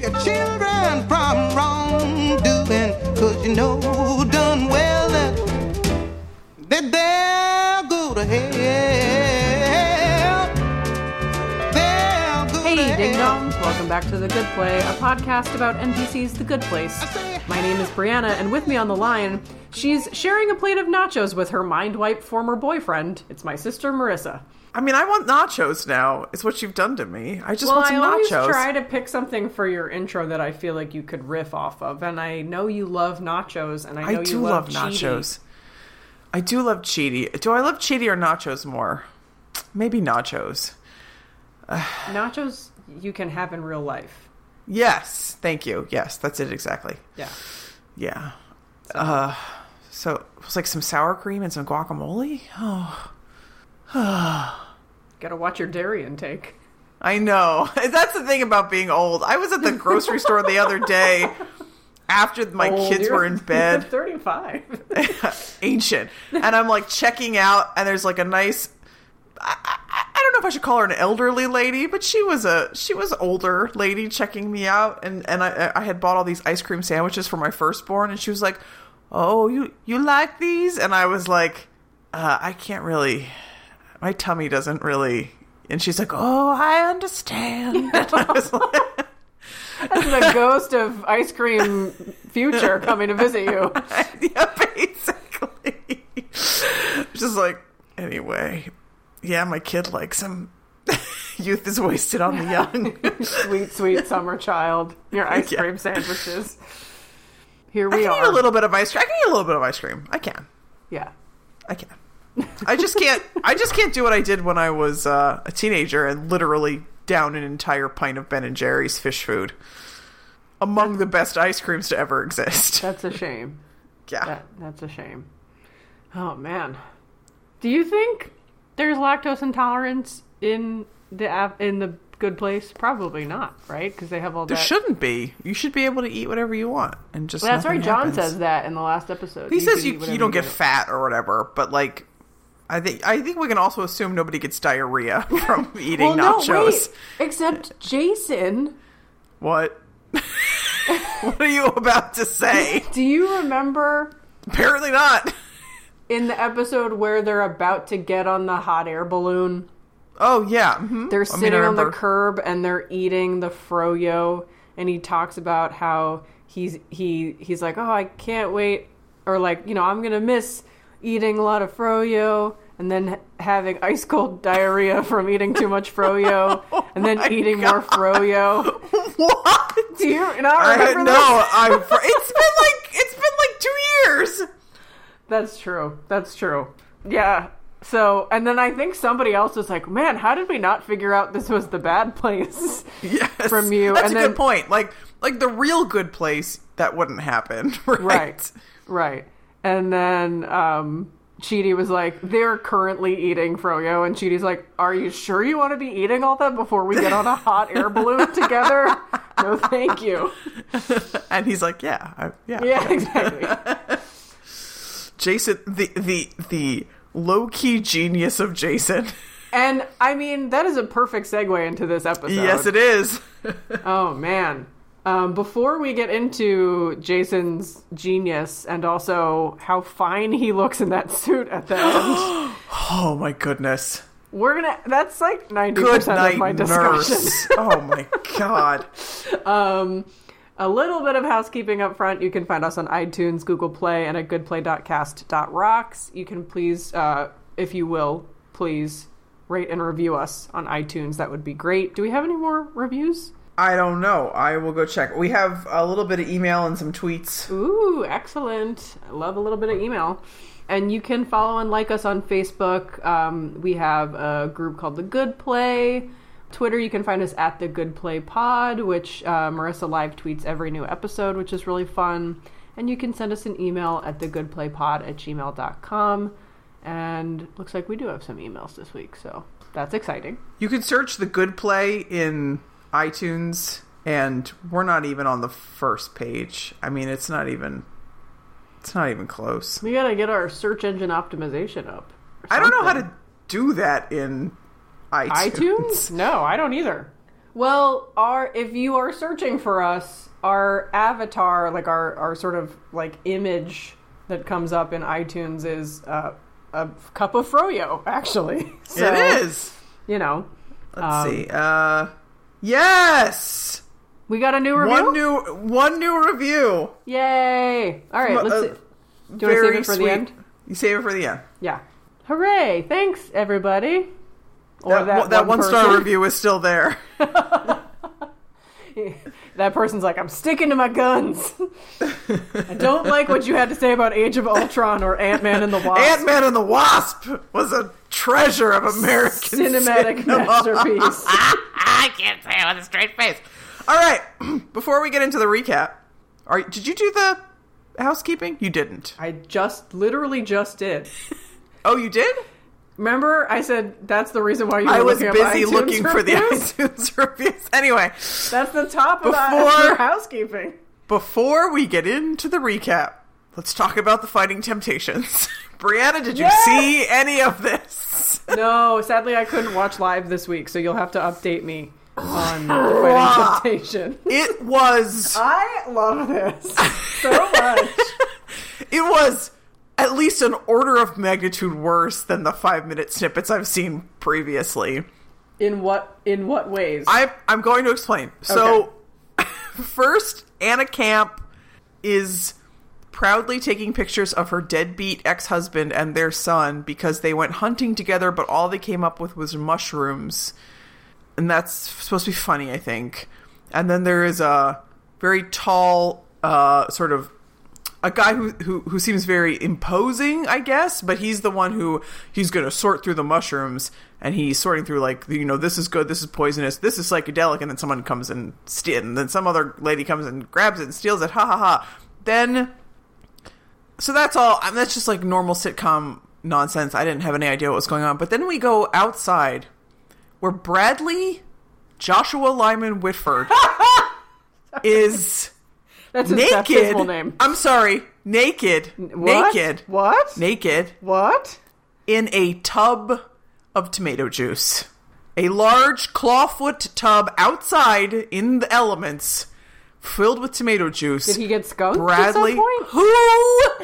your children from wrongdoing, cause you know done well that, that they'll go to hell. They'll go to Hey, hell. ding dongs! Welcome back to The Good Play, a podcast about NBC's The Good Place. My name is Brianna, and with me on the line, she's sharing a plate of nachos with her mind wipe former boyfriend. It's my sister Marissa. I mean, I want nachos now. It's what you've done to me. I just Well, want I some always nachos. try to pick something for your intro that I feel like you could riff off of, and I know you love nachos, and I know I you do love, love nachos. I do love Chidi. Do I love Chidi or nachos more? Maybe nachos. Nachos you can have in real life. Yes, thank you. Yes, that's it exactly. Yeah. Yeah. Uh, so it was like some sour cream and some guacamole. Oh, Gotta watch your dairy intake. I know. That's the thing about being old. I was at the grocery store the other day after my Old, kids were in bed. You're 35. ancient. And I'm like checking out, and there's like a nice. I, I, I don't know if I should call her an elderly lady, but she was a she was older lady checking me out, and and I I had bought all these ice cream sandwiches for my firstborn, and she was like, "Oh, you you like these?" And I was like, uh, "I can't really, my tummy doesn't really." And she's like, "Oh, I understand." And I was like, the ghost of ice cream future coming to visit you. yeah, basically. Just like, anyway, yeah, my kid likes him. Youth is wasted on the young. Sweet, sweet summer child. Your ice Yeah. cream sandwiches. Here we I can are. eat a little bit of ice cream. I can eat a little bit of ice cream. I can. yeah. I can. I just can't. I just can't do what I did when I was uh, a teenager and literally down an entire pint of Ben and Jerry's fish food. Among the best ice creams to ever exist. That's a shame. Yeah. That that's a shame. Oh man. Do you think there's lactose intolerance in the in the good place? Probably not, right? Because they have all the There that. shouldn't be. You should be able to eat whatever you want and just. Well, that's right. John happens. says that in the last episode. He You says you you don't get want. fat or whatever, but like, I think I think we can also assume nobody gets diarrhea from eating Well, nachos. no, wait. Except Jason. What? what are you about to say? Do you remember Apparently not. in the episode where they're about to get on the hot air balloon? Oh yeah, mhm. They're I mean, sitting I on the curb and they're eating the froyo, and he talks about how he's he he's like, oh, I can't wait, or like you know, I'm gonna miss eating a lot of froyo. And then having ice cold diarrhea from eating too much froyo, and then Oh eating more God. froyo. What? Do you not I remember no. I it's been like it's been like two years. That's true. That's true. Yeah. So, and then I think somebody else was like, "Man, how did we not figure out this was the bad place?" Yes, From you, That's and a then- good point. Like like the real good place that wouldn't happen, right? right. Right. And then um Chidi was like, "They're currently eating froyo," and Chidi's like, "Are you sure you want to be eating all that before we get on a hot air balloon together?" no, thank you. And he's like, yeah, I, yeah, Yeah, exactly. Jason, the the the low key genius of Jason. And I mean, that is a perfect segue into this episode. yes, it is. Oh man. Um, before we get into Jason's genius and also how fine he looks in that suit at the end, Oh my goodness. we're gonna. That's like ninety percent of my discussion. nurse. oh my god. Um, a little bit of housekeeping up front. You can find us on iTunes, Google Play, and at goodplay.cast.rocks. You can please, uh, if you will, please rate and review us on iTunes. That would be great. Do we have any more reviews? I don't know. I will go check. We have a little bit of email and some tweets. Ooh, excellent. I love a little bit of email. And you can follow and like us on Facebook. Um, we have a group called The Good Play. Twitter, you can find us at The Good Play Pod, which uh, Marissa live tweets every new episode, which is really fun. And you can send us an email at thegoodplaypod at gmail.com. And looks like we do have some emails this week, so that's exciting. You can search the good play in iTunes and we're not even on the first page. I mean, it's not even it's not even close. We gotta get our search engine optimization up. I don't know how to do that in iTunes. iTunes? No, I don't either. Well, our if you are searching for us, our avatar, like our our sort of like image that comes up in iTunes is uh, a cup of froyo. Actually, so, it is. You know, Let's um, see. Uh, yes. we got a new review. One new one new review. Yay! All right, let's. Uh, see. Do you want to save it for sweet- the end? You save it for the end. Yeah. Hooray! Thanks, everybody. Or That, that, one, that one star review is still there. That person's like, I'm sticking to my guns. I don't like what you had to say about Age of Ultron or Ant Man and the Wasp. Ant Man and the Wasp was a treasure of American Cinematic cinema. masterpiece. I can't say it with a straight face. All right, before we get into the recap, are did you do the housekeeping? You didn't. I just, literally just did. Oh, you did? Remember, I said that's the reason why you were I was looking busy looking for the iTunes reviews. Anyway, That's the top of Before- the housekeeping. before we get into the recap, let's talk about the Fighting Temptations. Brianna, did you Yes! see any of this? No, sadly, I couldn't watch live this week, so you'll have to update me on the Fighting Temptation. It was I love this so much. it was at least an order of magnitude worse than the five minute snippets I've seen previously. In what in what ways? I, I'm going to explain. So, first, Anna Camp is proudly taking pictures of her deadbeat ex husband and their son because they went hunting together, but all they came up with was mushrooms. And that's supposed to be funny, I think. And then there is a very tall, uh, sort of a guy who, who who seems very imposing, I guess, but he's the one who he's going to sort through the mushrooms, and he's sorting through like you know this is good, this is poisonous, this is psychedelic, and then someone comes and steal, and then some other lady comes and grabs it and steals it, ha ha ha. Then, so that's all. I mean, that's just like normal sitcom nonsense. I didn't have any idea what was going on, but then we go outside, where Bradley Joshua Lyman Whitford is That's his naked. name. I'm sorry, naked, What? naked, What? naked What? in a tub of tomato juice. A large clawfoot tub outside in the elements, filled with tomato juice. Did he get skunked Bradley, at some point?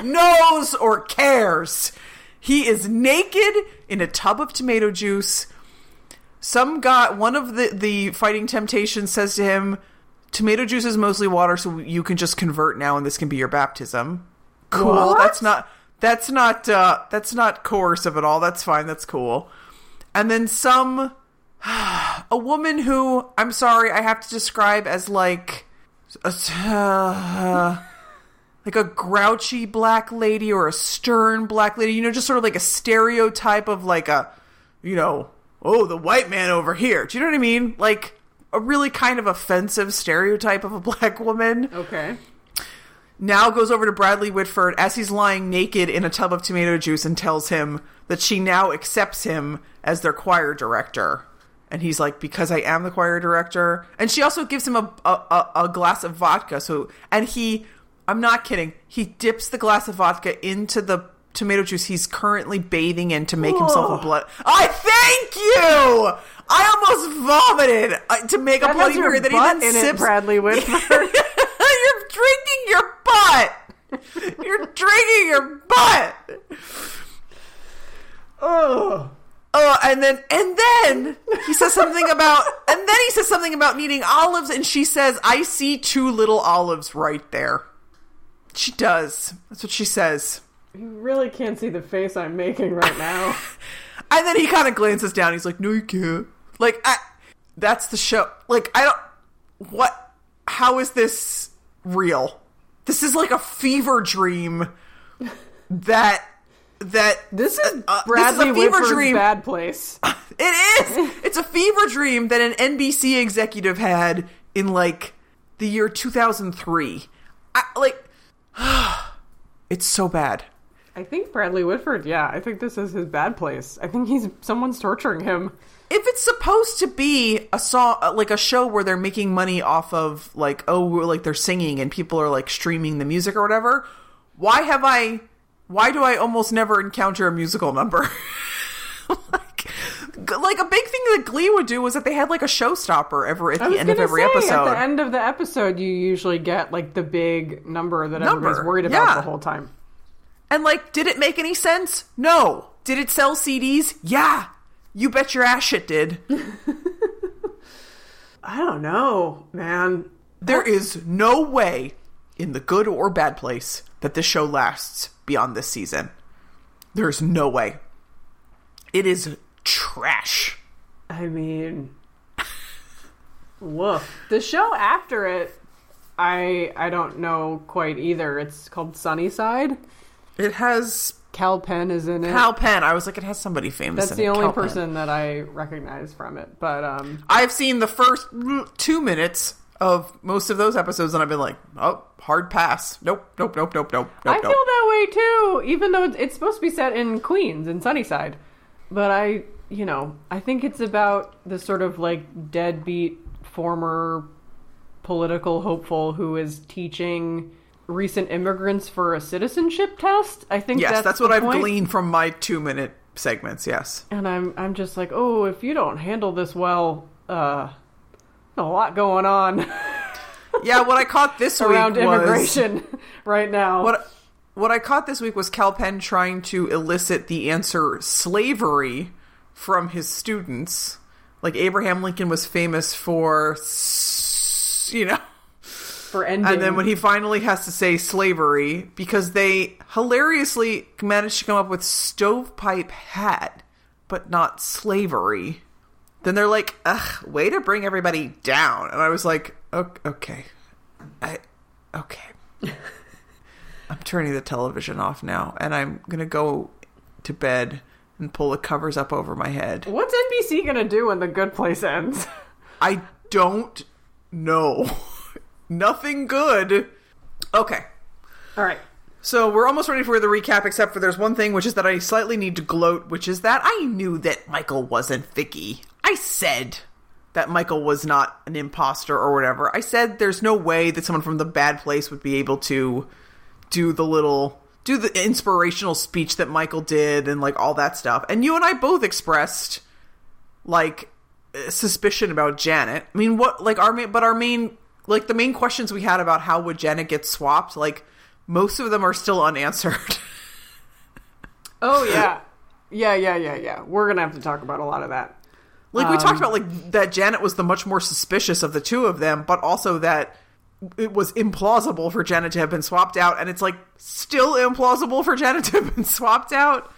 who knows or cares? He is naked in a tub of tomato juice. Some guy, one of the the fighting temptations, says to him, "Tomato juice is mostly water, so you can just convert now, and this can be your baptism." Cool. What? That's not. That's not. Uh, that's not coercive at all. That's fine. That's cool. And then some, a woman who I'm sorry, I have to describe as like, a, uh, like a grouchy black lady or a stern black lady. You know, just sort of like a stereotype of like a, you know, oh the white man over here. Do you know what I mean? Like a really kind of offensive stereotype of a black woman Okay. now goes over to Bradley Whitford as he's lying naked in a tub of tomato juice and tells him that she now accepts him as their choir director. And he's like, because I am the choir director. And she also gives him a, a, a, glass of vodka. So, and he, I'm not kidding, he dips the glass of vodka into the tomato juice he's currently bathing in to make himself a blood. I thank you! I almost vomited uh, to make a bloody mary that he in it, sips. Bradley Whitford. You're drinking your butt. You're drinking your butt. Ugh. Oh, and then and then he says something about and then he says something about needing olives, and she says, "I see two little olives right there." She does. That's what she says. You really can't see the face I'm making right now. And then he kind of glances down. He's like, "No, you can't." Like, I, that's the show. Like, I don't. What? How is this real? This is like a fever dream. That that This is uh, Bradley this is a fever Whitford's dream. bad place. It is. It's a fever dream that an NBC executive had in like the year 2003. I, like, it's so bad. I think Bradley Whitford, yeah, I think this is his bad place. I think he's someone's torturing him. If it's supposed to be a song, uh, like a show where they're making money off of like, oh, like they're singing and people are like streaming the music or whatever, why have I? Why do I almost never encounter a musical number? like, Like a big thing that Glee would do was that they had like a showstopper ever at the end of every say, episode. At the end of the episode, you usually get like the big number that Number, everybody's worried about yeah. the whole time. And like, did it make any sense? No. Did it sell CDs? Yeah. You bet your ass it did. I don't know, man. There is no way in the good or bad place that this show lasts beyond this season. There's no way. It is trash. I mean, woof. The show after it, I I don't know quite either. It's called Sunnyside. It has Kal Penn is in it. Kal Penn. I was like, it has somebody famous. That's in the it. only Penn. person that I recognize from it. But um, I've seen the first two minutes of most of those episodes, and I've been like, oh, hard pass. Nope, nope, nope, nope, nope, nope. I feel that way too. Even though it's, it's supposed to be set in Queens in Sunnyside, but I, you know, I think it's about the sort of like deadbeat former political hopeful who is teaching recent immigrants for a citizenship test. I think Yes, that's, that's, what I've point. gleaned from my two minute segments. Yes. And I'm I'm just like, oh, if you don't handle this well, uh, a lot going on Yeah, what I caught this week around was immigration right now. what what I caught this week was Kal Penn trying to elicit the answer slavery from his students. Like Abraham Lincoln was famous for, you know, for ending, and then when he finally has to say slavery because they hilariously managed to come up with stovepipe hat, but not slavery. Then they're like, "Ugh, way to bring everybody down," and I was like, "Okay, I, okay." I'm turning the television off now, and I'm gonna go to bed and pull the covers up over my head. what's NBC gonna do when the Good Place ends? I don't know. Nothing good. Okay. All right. So we're almost ready for the recap, except for there's one thing, which is that I slightly need to gloat, which is that I knew that Michael wasn't Vicky. I said that Michael was not an imposter or whatever. I said there's no way that someone from the bad place would be able to do the little do the inspirational speech that Michael did and like all that stuff. And you and I both expressed like suspicion about Janet. I mean, what like our main, but our main like the main questions we had about how would Janet get swapped, like most of them are still unanswered. Oh yeah, yeah, yeah, yeah, yeah. We're gonna have to talk about a lot of that. like we Um, talked about like that Janet was the much more suspicious of the two of them, but also that it was implausible for Janet to have been swapped out and it's like still implausible for Janet to have been swapped out.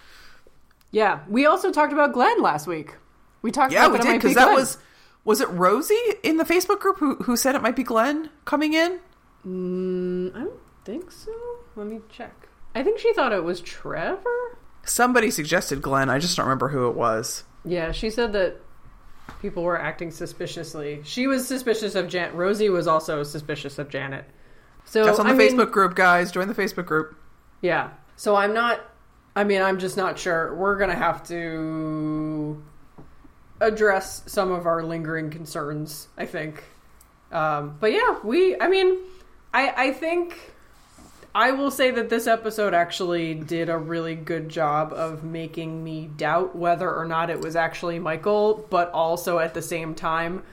Yeah, we also talked about Glenn last week. We talked Yeah, about we did because that was was it Rosie in the Facebook group who who said it might be Glenn coming in? Mm, I don't think so. Let me check. I think she thought it was Trevor. Somebody suggested Glenn. I just don't remember who it was. Yeah, she said that people were acting suspiciously. She was suspicious of Janet. Rosie was also suspicious of Janet. So That's on the I mean, Facebook group, guys. Join the Facebook group. Yeah. So I'm not. I mean, I'm just not sure. We're gonna have to address some of our lingering concerns. I think. Um, but yeah, we. I mean, I. I think. I will say that this episode actually did a really good job of making me doubt whether or not it was actually Michael, but also at the same time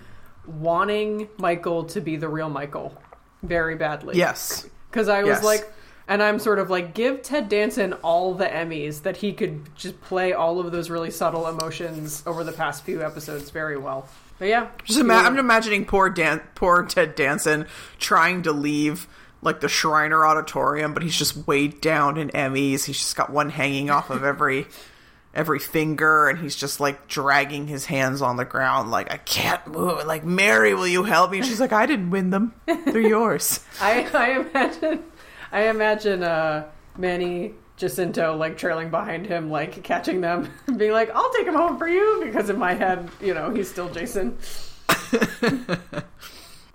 wanting Michael to be the real Michael very badly. Yes. Because I was Yes. like, and I'm sort of like, give Ted Danson all the Emmys that he could just play all of those really subtle emotions over the past few episodes very well. But yeah, Just ima- I'm imagining poor Dan, poor Ted Danson trying to leave like the Shriner Auditorium, but he's just weighed down in Emmys. He's just got one hanging off of every every finger, and he's just like dragging his hands on the ground, like I can't move. Like Mary, will you help me? And she's like, I didn't win them; they're yours. I, I imagine, I imagine uh, Manny Jacinto like trailing behind him, like catching them, being like, "I'll take him home for you," because in my head, you know, he's still Jason.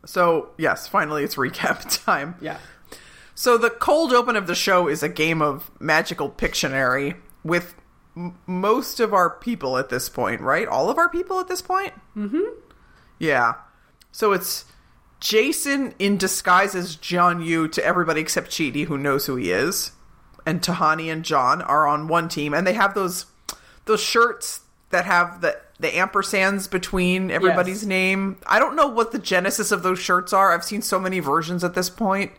So yes, finally it's recap time. Yeah. So the cold open of the show is a game of magical Pictionary with m- most of our people at this point, right? All of our people at this point? Mm-hmm. Yeah. So it's Jason in disguise as Jianyu to everybody except Chidi, who knows who he is. And Tahani and John are on one team, and they have those those shirts that have the the ampersands between everybody's Yes. name. I don't know what the genesis of those shirts are. I've seen so many versions at this point.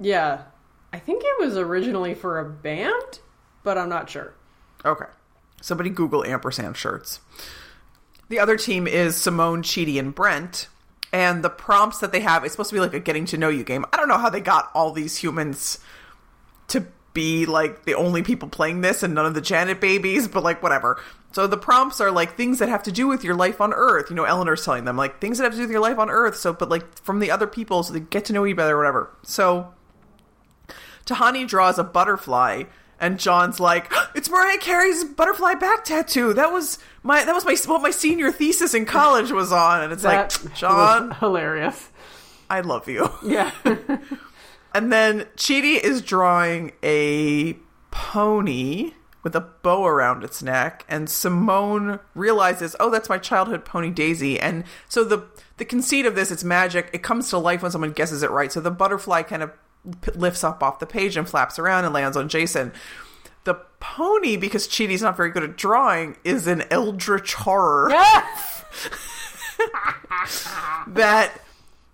Yeah. I think it was originally for a band, but I'm not sure. Okay. Somebody Google ampersand shirts. The other team is Simone, Chidi, and Brent. And the prompts that they have, it's supposed to be like a getting to know you game. I don't know how they got all these humans to be like the only people playing this and none of the Janet babies, but like whatever. So the prompts are like things that have to do with your life on Earth. You know, Eleanor's telling them like things that have to do with your life on Earth. So, but like from the other people, so they get to know you better, or whatever. So Tahani draws a butterfly, and John's like, "It's Mariah Carey's butterfly back tattoo. That was my that was my what my senior thesis in college was on." And it's That like, John, hilarious. I love you. Yeah. And then Chidi is drawing a pony with a bow around its neck, and Simone realizes, "Oh, that's my childhood pony Daisy." And so the the conceit of this, it's magic. It comes to life when someone guesses it right. So the butterfly kind of p- lifts up off the page and flaps around and lands on Jason. The pony, because Chidi's not very good at drawing, is an eldritch horror that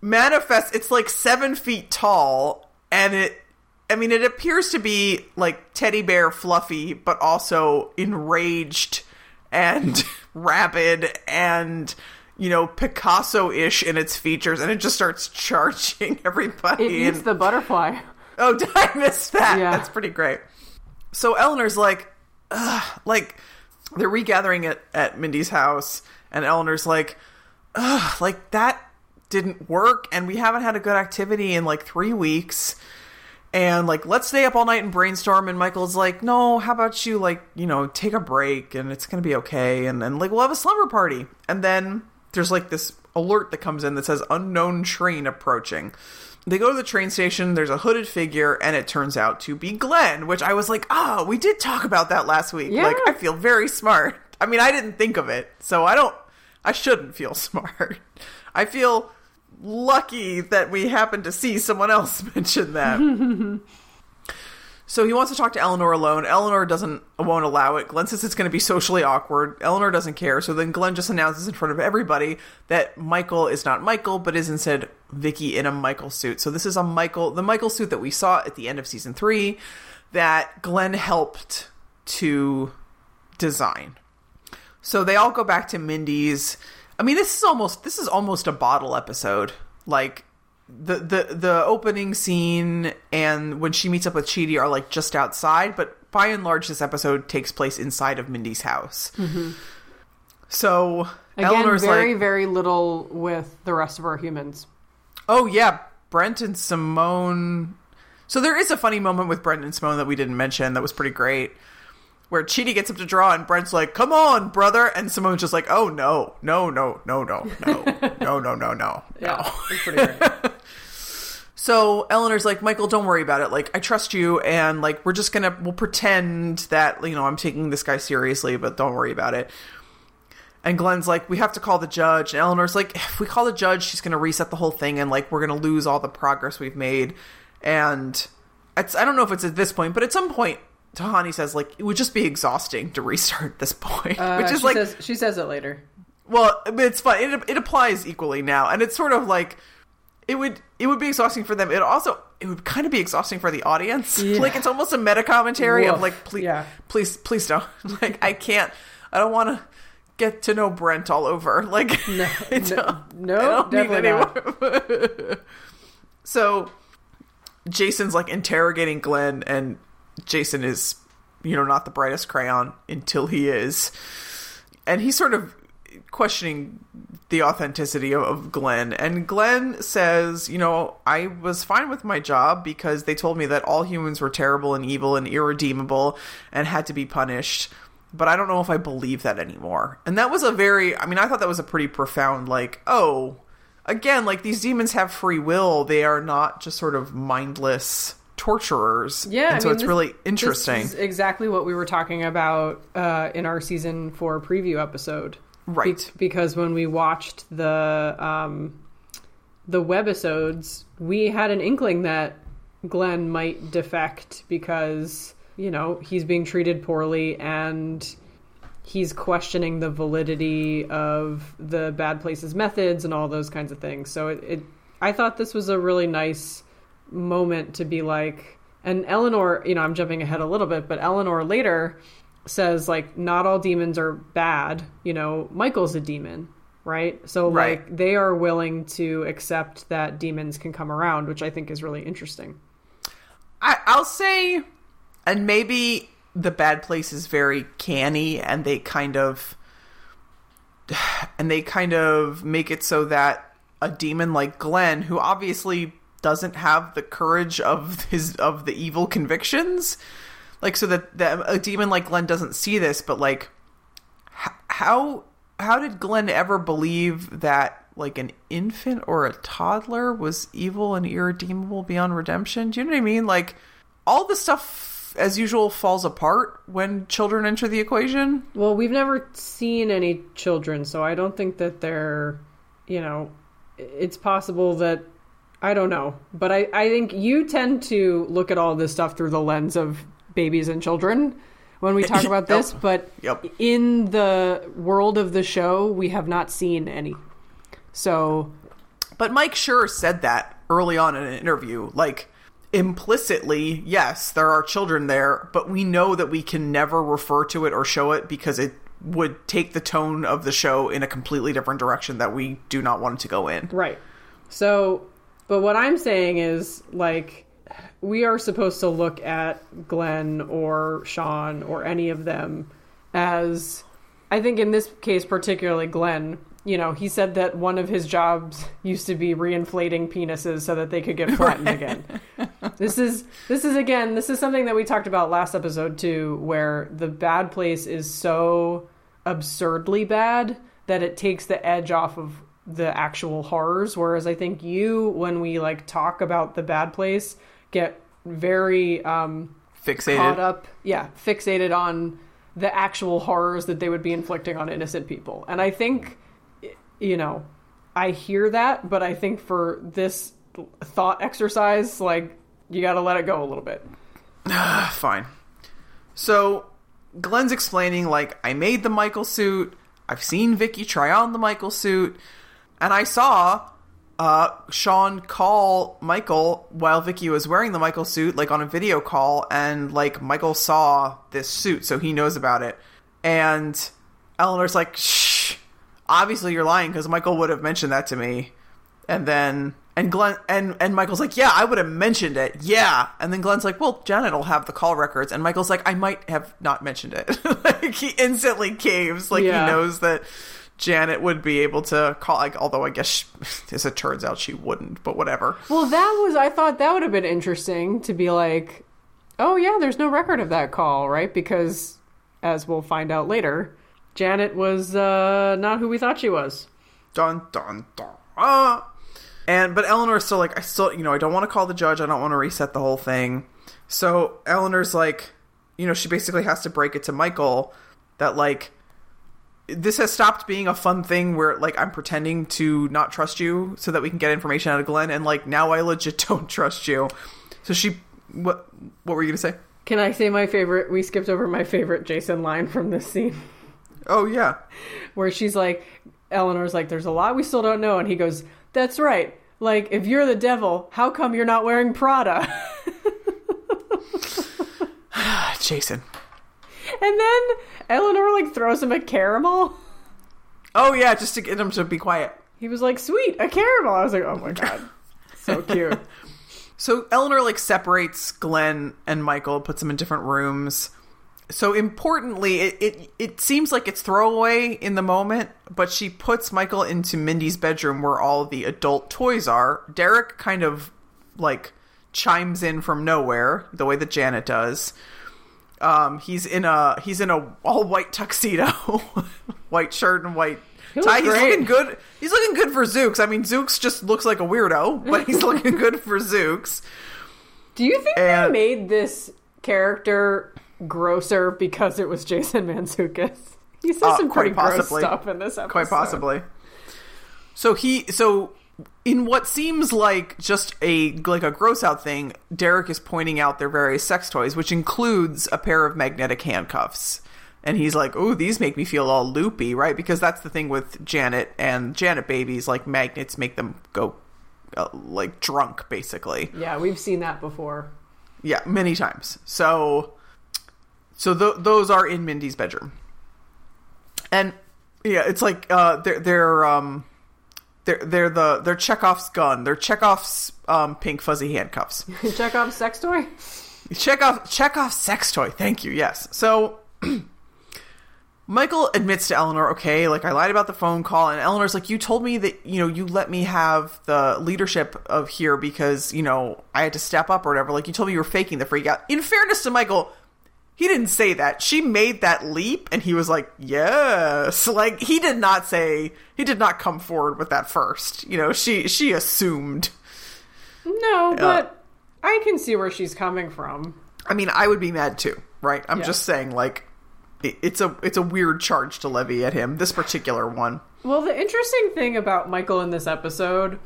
manifests it's like seven feet tall and it i mean it appears to be like teddy bear fluffy but also enraged and rabid and you know picasso-ish in its features and it just starts charging everybody It eats and- the butterfly. Oh, did I miss that? Yeah. That's pretty great. So Eleanor's like, Ugh, like they're regathering at at Mindy's house, and Eleanor's like, Ugh, like that didn't work, and we haven't had a good activity in like three weeks. And like, let's stay up all night and brainstorm. And Michael's like, no, how about you like, you know, take a break and it's gonna be okay. And then like, we'll have a slumber party. And then there's like this alert that comes in that says unknown train approaching. They go to the train station, there's a hooded figure, and it turns out to be Glenn, which I was like, oh, we did talk about that last week. Yeah. Like, I feel very smart. I mean, I didn't think of it, so I don't, I shouldn't feel smart. I feel lucky that we happened to see someone else mention that. So he wants to talk to Eleanor alone. Eleanor doesn't won't allow it. Glenn says it's going to be socially awkward. Eleanor doesn't care. So then Glenn just announces in front of everybody that Michael is not Michael, but is instead Vicky in a Michael suit. So this is a Michael, the Michael suit that we saw at the end of season three, that Glenn helped to design. So they all go back to Mindy's. I mean, this is almost this is almost a bottle episode. Like the the the opening scene and when she meets up with Chidi are like just outside, but by and large, this episode takes place inside of Mindy's house. So Mm-hmm. Again, Eleanor's very, like, very little with the rest of our humans. "Oh yeah, Brent and Simone." So there is a funny moment with Brent and Simone that we didn't mention that was pretty great. Where Chidi gets up to draw and Brent's like, "Come on, brother," and Simone's just like, "Oh no, no, no, no, no, no, no, no, no, no, Yeah, no." it's pretty great. So Eleanor's like, Michael, don't worry about it. Like, I trust you, and like, we're just gonna we'll pretend that you know I'm taking this guy seriously, but don't worry about it. And Glenn's like, we have to call the judge. And Eleanor's like, if we call the judge, she's gonna reset the whole thing, and like, we're gonna lose all the progress we've made. And it's I don't know if it's at this point, but at some point, Tahani says like it would just be exhausting to restart this point, Uh, which is she like says, she says it later. well, it's fun. It, it applies equally now, and it's sort of like it would it would be exhausting for them. It also it would kind of be exhausting for the audience. Yeah. Like it's almost a meta commentary of like, please, Yeah. please, please don't. Like I can't. I don't want to get to know Brent all over. Like No, no, no, I don't need definitely not. so Jason's like interrogating Glenn, and Jason is, you know, not the brightest crayon until he is. And he's sort of questioning the authenticity of, of Glenn. And Glenn says, you know, I was fine with my job because they told me that all humans were terrible and evil and irredeemable and had to be punished. But I don't know if I believe that anymore. And that was a very, I mean, I thought that was a pretty profound, like, oh, again, like these demons have free will. They are not just sort of mindless torturers. Yeah, And I so mean, it's this- really interesting. This is exactly what we were talking about uh, in our season four preview episode. Right. Be- because when we watched the um, the webisodes, we had an inkling that Glenn might defect because you know he's being treated poorly and he's questioning the validity of the bad places methods and all those kinds of things. So it, it I thought this was a really nice moment to be like and Eleanor, you know, I'm jumping ahead a little bit, but Eleanor later says like not all demons are bad, you know, Michael's a demon, right? So Right. like they are willing to accept that demons can come around, which I think is really interesting. I, I'll say, and maybe the bad place is very canny, and they kind of, and they kind of make it so that a demon like Glenn, who obviously doesn't have the courage of his of the evil convictions, like so that, that a demon like Glenn doesn't see this, but like, how how did Glenn ever believe that? Like an infant or a toddler was evil and irredeemable beyond redemption. Do you know what I mean? Like all the stuff, as usual, falls apart when children enter the equation. Well, we've never seen any children, so I don't think that they're, you know, it's possible that I don't know, but I I think you tend to look at all this stuff through the lens of babies and children when we talk about this, Yep. but Yep. in the world of the show, we have not seen any. So, But Mike Schur said that early on in an interview. Like, implicitly, yes, there are children there, but we know that we can never refer to it or show it because it would take the tone of the show in a completely different direction that we do not want it to go in. Right. So, but what I'm saying is like we are supposed to look at Glenn or Sean or any of them as I think in this case particularly Glenn, you know, he said that one of his jobs used to be reinflating penises so that they could get flattened again. This is this is again, this is something that we talked about last episode too where the bad place is so absurdly bad that it takes the edge off of the actual horrors whereas i think you when we like talk about the bad place get very um Fixated. caught up yeah fixated on the actual horrors that they would be inflicting on innocent people and i think you know i hear that but i think for this thought exercise like you got to let it go a little bit Fine. So Glenn's explaining like I made the Michael suit. I've seen Vicky try on the Michael suit, and I saw uh, Sean call Michael while Vicky was wearing the Michael suit, like on a video call, and like Michael saw this suit, so he knows about it. And Eleanor's like, "Shh, obviously you're lying because Michael would have mentioned that to me." And then and Glenn and and Michael's like, "Yeah, I would have mentioned it." Yeah. And then Glenn's like, "Well, Janet'll have the call records." And Michael's like, "I might have not mentioned it." like he instantly caves like Yeah. he knows that Janet would be able to call like although I guess she, as it turns out she wouldn't, but whatever. well that was i thought that would have been interesting to be like oh yeah there's no record of that call right because as we'll find out later janet was uh not who we thought she was Dun dun dun. Ah. And but Eleanor's still like, I still, you know, I don't want to call the judge. I don't want to reset the whole thing. So Eleanor's like, you know, she basically has to break it to Michael that like this has stopped being a fun thing where like I'm pretending to not trust you so that we can get information out of Glenn, and like now I legit don't trust you. So she, what, what were you gonna say? Can I say my favorite? We skipped over my favorite Jason line from this scene Oh yeah, where she's like, Eleanor's like, there's a lot we still don't know. And he goes, that's right. Like, if you're the devil, how come you're not wearing Prada? Jason. And then Eleanor like throws him a caramel. Oh yeah, just to get him to be quiet. He was like, sweet, a caramel. I was like, oh my God. So cute. So Eleanor like separates Glenn and Michael, puts them in different rooms. So importantly, it, it it seems like it's throwaway in the moment, but she puts Michael into Mindy's bedroom where all the adult toys are. Derek kind of like chimes in from nowhere, the way that Janet does. Um, he's in a he's in a all white tuxedo, white shirt and white tie. He's looking good. He's looking good for Zooks. I mean, Zooks just looks like a weirdo, but he's looking good for Zooks. Do you think And- they made this character grosser because it was Jason Mantzoukas? He says Uh, some pretty gross possibly. stuff in this episode. quite possibly. So he so in what seems like just a like a gross out thing, Derek is pointing out their various sex toys, which includes a pair of magnetic handcuffs. and he's like, "Oh, these make me feel all loopy, right?" Because that's the thing with Janet and Janet babies, like magnets make them go uh, like drunk, basically. Yeah, we've seen that before. Yeah, many times. So, so th- those are in Mindy's bedroom, and yeah, it's like uh, they're they're um they're they're the they're Chekhov's gun. They're Chekhov's um, pink fuzzy handcuffs. Chekhov's sex toy. Chekhov Chekhov's sex toy. Thank you. Yes. So. Michael admits to Eleanor, okay, like I lied about the phone call, and Eleanor's like, you told me that, you know, you let me have the leadership of here because, you know, I had to step up or whatever. Like, you told me you were faking the freak out. In fairness to Michael, he didn't say that. She made that leap, and he was like, yes. Like, he did not say, he did not come forward with that first. You know, she, she assumed. No, uh, but I can see where she's coming from. I mean, I would be mad too, right? I'm Yeah. just saying, like, it, it's a, it's a weird charge to levy at him, this particular one. Well, the interesting thing about Michael in this episode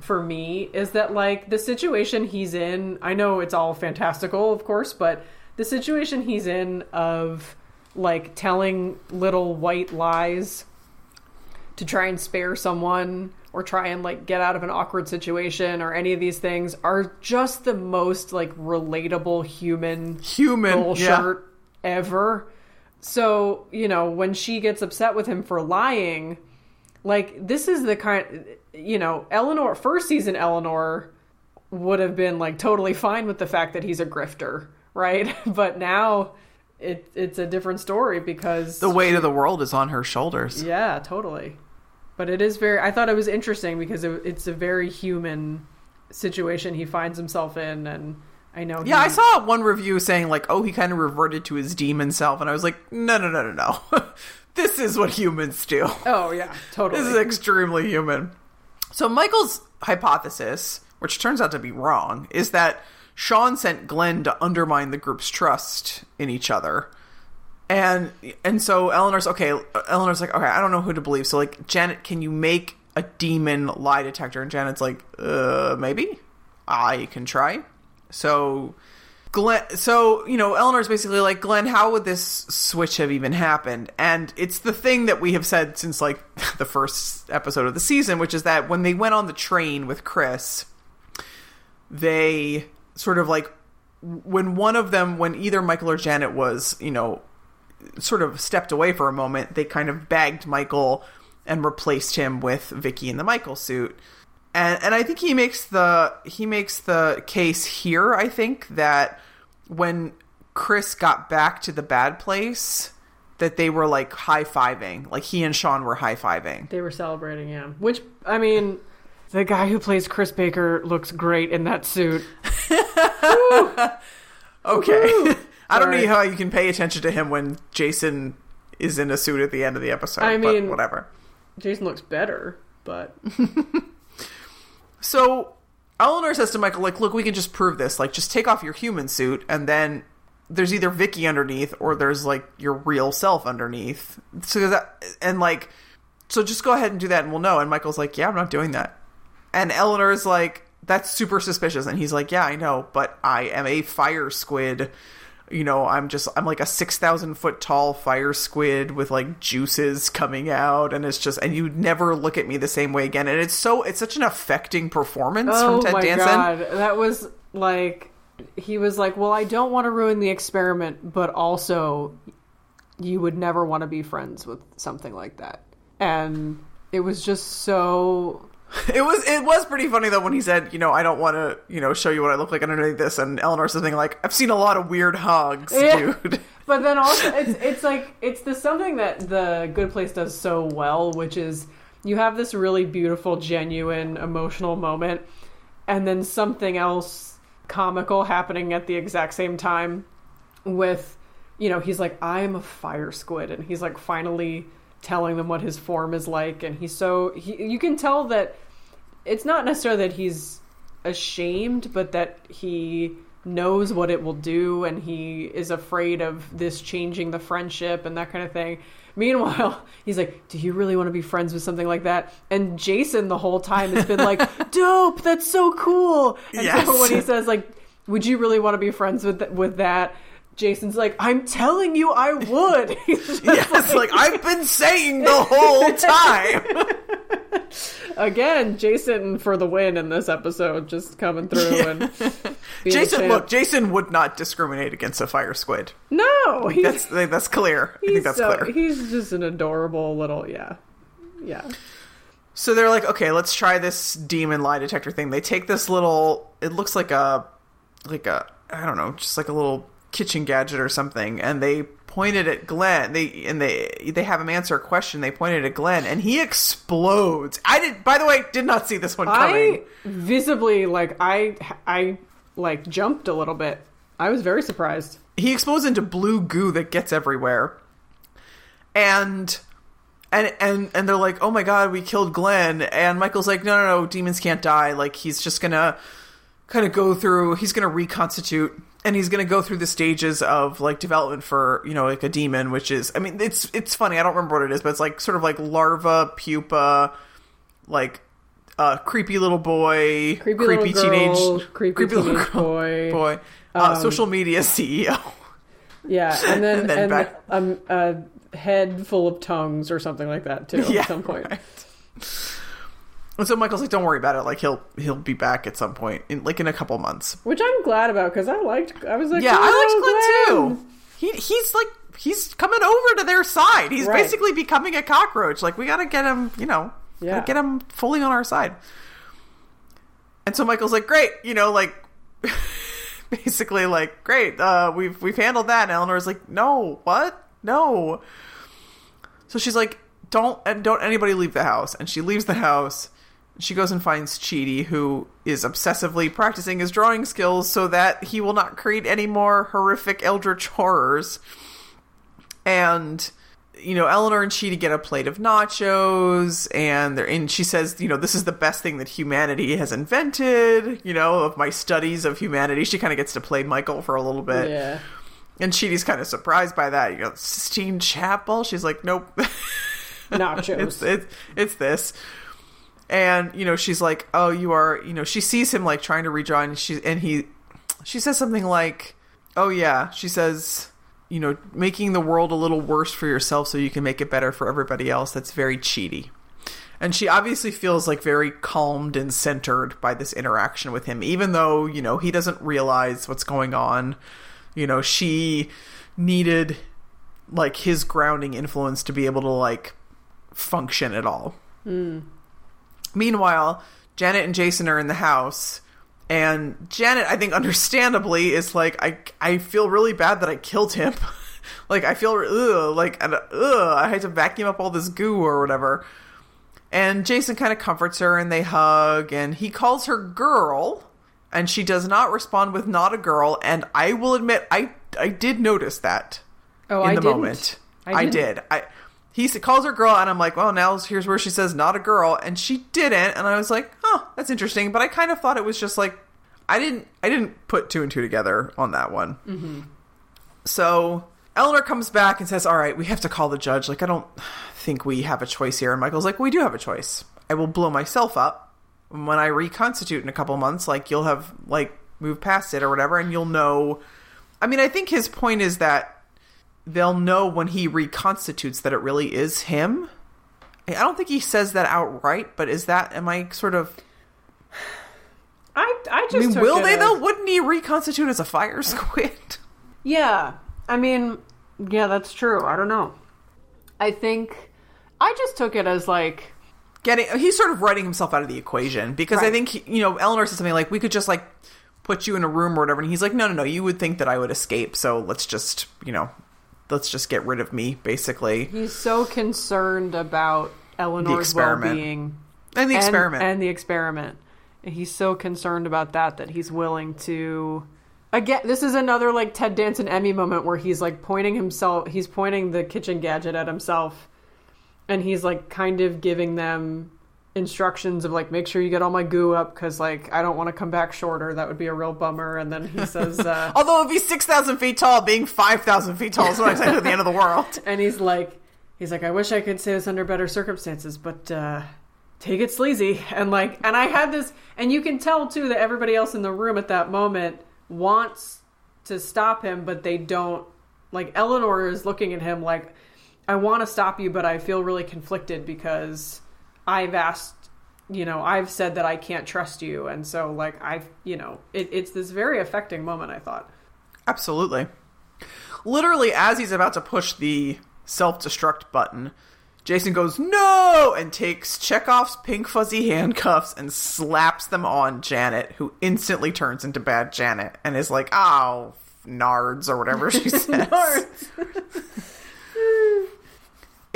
for me is that like the situation he's in, I know it's all fantastical, of course, but the situation he's in of like telling little white lies to try and spare someone or try and like get out of an awkward situation or any of these things are just the most like relatable human Human. yeah. bullshit ever. So, you know, when she gets upset with him for lying, like this is the kind you know, Eleanor first season Eleanor would have been like totally fine with the fact that he's a grifter, right? But now it it's a different story because The weight of the world is on her shoulders. yeah, totally. But it is very. I thought it was interesting because it, it's a very human situation he finds himself in, and I know. Yeah, I saw one review saying like, "Oh, he kind of reverted to his demon self," and I was like, "No, no, no, no, no. this is what humans do. Oh yeah, totally. This is extremely human." So Michael's hypothesis, which turns out to be wrong, is that Sean sent Glenn to undermine the group's trust in each other. And and so Eleanor's okay. Eleanor's like, okay, I don't know who to believe. So like, Janet, can you make a demon lie detector? And Janet's like, uh, maybe I can try. So Glenn, so you know, Eleanor's basically like, Glenn, how would this switch have even happened? And it's the thing that we have said since like the first episode of the season, which is that when they went on the train with Chris, they sort of like when one of them, when either Michael or Janet was, you know, sort of stepped away for a moment, they kind of bagged Michael and replaced him with Vicky in the Michael suit. And and I think he makes the he makes the case here, I think, that when Chris got back to the bad place, that they were like high fiving. Like he and Sean were high fiving. They were celebrating him, which I mean, the guy who plays Chris Baker looks great in that suit. Okay. I don't Sorry. know how you can pay attention to him when Jason is in a suit at the end of the episode. I but mean- whatever. Jason looks better, but So Eleanor says to Michael, like, look, we can just prove this. Like, just take off your human suit, and then there's either Vicky underneath or there's like your real self underneath. So that and like, so just go ahead and do that, and we'll know. And Michael's like, yeah, I'm not doing that. And Eleanor's like, that's super suspicious. And he's like, yeah, I know, but I am a fire squid. You know, I'm just, I'm like a 6,000 foot tall fire squid with like juices coming out. And it's just, and you never look at me the same way again. And it's so, it's such an affecting performance oh from Ted my Danson. god, that was like he was like, "Well, I don't want to ruin the experiment, but also you would never want to be friends with something like that." And it was just so It was, it was pretty funny though when he said, you know, I don't want to, you know, show you what I look like underneath this. And Eleanor something like, I've seen a lot of weird hugs, Yeah. dude. But then also, it's it's like it's the something that the Good Place does so well, which is you have this really beautiful, genuine, emotional moment, and then something else comical happening at the exact same time. With, you know, he's like, "I'm a fire squid," and he's like finally telling them what his form is like, and he's so he, you can tell that it's not necessarily that he's ashamed, but that he knows what it will do and he is afraid of this changing the friendship and that kind of thing. Meanwhile, he's like, Do you really want to be friends with something like that? And Jason, the whole time, has been like, Dope, that's so cool. And Yes. so when he says, like, would you really want to be friends with th- with that? Jason's like, I'm telling you, I would. Yes, like I've been saying the whole time. again, Jason for the win in this episode, just coming through and Jason, look, Jason would not discriminate against a fire squid. no, That's that's clear. I think that's so- clear. He's just an adorable little, yeah, yeah. So they're like, okay, let's try this demon lie detector thing. They take this little, it looks like a, like a, I don't know, just like a little kitchen gadget or something, and they pointed at Glenn. They and they they have him answer a question. They pointed at Glenn, and he explodes. I did, by the way, did not see this one coming. I visibly like I I like jumped a little bit. I was very surprised. he explodes into blue goo that gets everywhere and and and and they're like oh my god we killed glenn and michael's like no no no demons can't die like he's just gonna kind of go through he's gonna reconstitute and he's gonna go through the stages of like development for you know like a demon which is i mean it's it's funny i don't remember what it is but it's like sort of like larva pupa like uh creepy little boy Creepy little girl, teenage creepy teenage boy. boy uh, social media ceo Yeah, and then And and, back- um, a head full of tongues or something like that too. Yeah, at some point. right. And so Michael's like, "Don't worry about it. Like he'll he'll be back at some point, in like in a couple months." Which I'm glad about because I liked. I was like, Yeah, I "Oh, liked Glenn too. He he's like he's coming over to their side. He's Right. basically becoming a cockroach. Like we got to get him, you know, Yeah. get him fully on our side. And so Michael's like, "Great, you know, like." basically like great uh we've we've handled that and eleanor's like no what no so she's like don't and don't anybody leave the house and she leaves the house she goes and finds Chidi, who is obsessively practicing his drawing skills so that he will not create any more horrific eldritch horrors. And you know, Eleanor and Chidi get a plate of nachos, and they're and she says, you know, this is the best thing that humanity has invented. You know, of my studies of humanity, she kind of gets to play Michael for a little bit. Yeah. And Chidi's kind of surprised by that. You know, Sistine Chapel. She's like, nope. Nachos. it's it's it's this. And you know, she's like, "Oh, you are." You know, she sees him like trying to redraw, and she and he, she says something like, "Oh yeah," she says, "You know, making the world a little worse for yourself so you can make it better for everybody else." That's very Chidi. And she obviously feels like very calmed and centered by this interaction with him, even though you know he doesn't realize what's going on. You know, she needed like his grounding influence to be able to like function at all. Hmm. Meanwhile, Janet and Jason are in the house, and Janet, I think, understandably, is like, I I feel really bad that I killed him. like I feel ugh, like and, ugh, I had to vacuum up all this goo or whatever. And Jason kind of comforts her, and they hug, and he calls her girl, and she does not respond with not a girl. And I will admit, I I did notice that Oh, in I the didn't. moment. I I, did. I he calls her girl, and I'm like, well, now here's where she says not a girl, and she didn't, and I was like, oh, that's interesting. But I kind of thought it was just like I didn't I didn't put two and two together on that one. Mm-hmm. So Eleanor comes back and says, all right, we have to call the judge. Like I don't think we have a choice here. And Michael's like, we do have a choice. I will blow myself up when I reconstitute in a couple months. Like you'll have like moved past it or whatever, and you'll know. I mean, I think his point is that they'll know when he reconstitutes that it really is him. I don't think he says that outright, but is that am I sort of? I I just I mean, will they as- though? Wouldn't he reconstitute as a fire squid? Yeah. I mean, yeah, that's true. I don't know. I think I just took it as like Getting he's sort of writing himself out of the equation because I think he, you know Eleanor said something like we could just like put you in a room or whatever, and he's like, no, no, no, you would think that I would escape, so let's just you know let's just get rid of me basically he's so concerned about Eleanor's well-being and the experiment. and the experiment. And he's so concerned about that that he's willing to. Again, this is another like Ted Danson Emmy moment where he's like pointing himself. He's pointing the kitchen gadget at himself, and he's like kind of giving them instructions of like make sure you get all my goo up because like I don't want to come back shorter. That would be a real bummer. And then he says, uh, Although if he's six thousand feet tall, being five thousand feet tall is what I said at the end of the world. and he's like, he's like, I wish I could say this under better circumstances, but uh, take it sleazy. And like, and I had this, and you can tell too that everybody else in the room at that moment wants to stop him, but they don't. Like Eleanor is looking at him like, I want to stop you, but I feel really conflicted because I've asked, you know, I've said that I can't trust you, and so like I've, you know, it, it's this very affecting moment. I thought. Absolutely. Literally, as he's about to push the self destruct button, Jason goes, No! and takes Chekhov's pink fuzzy handcuffs and slaps them on Janet, who instantly turns into bad Janet and is like, Oh, nards, or whatever she says.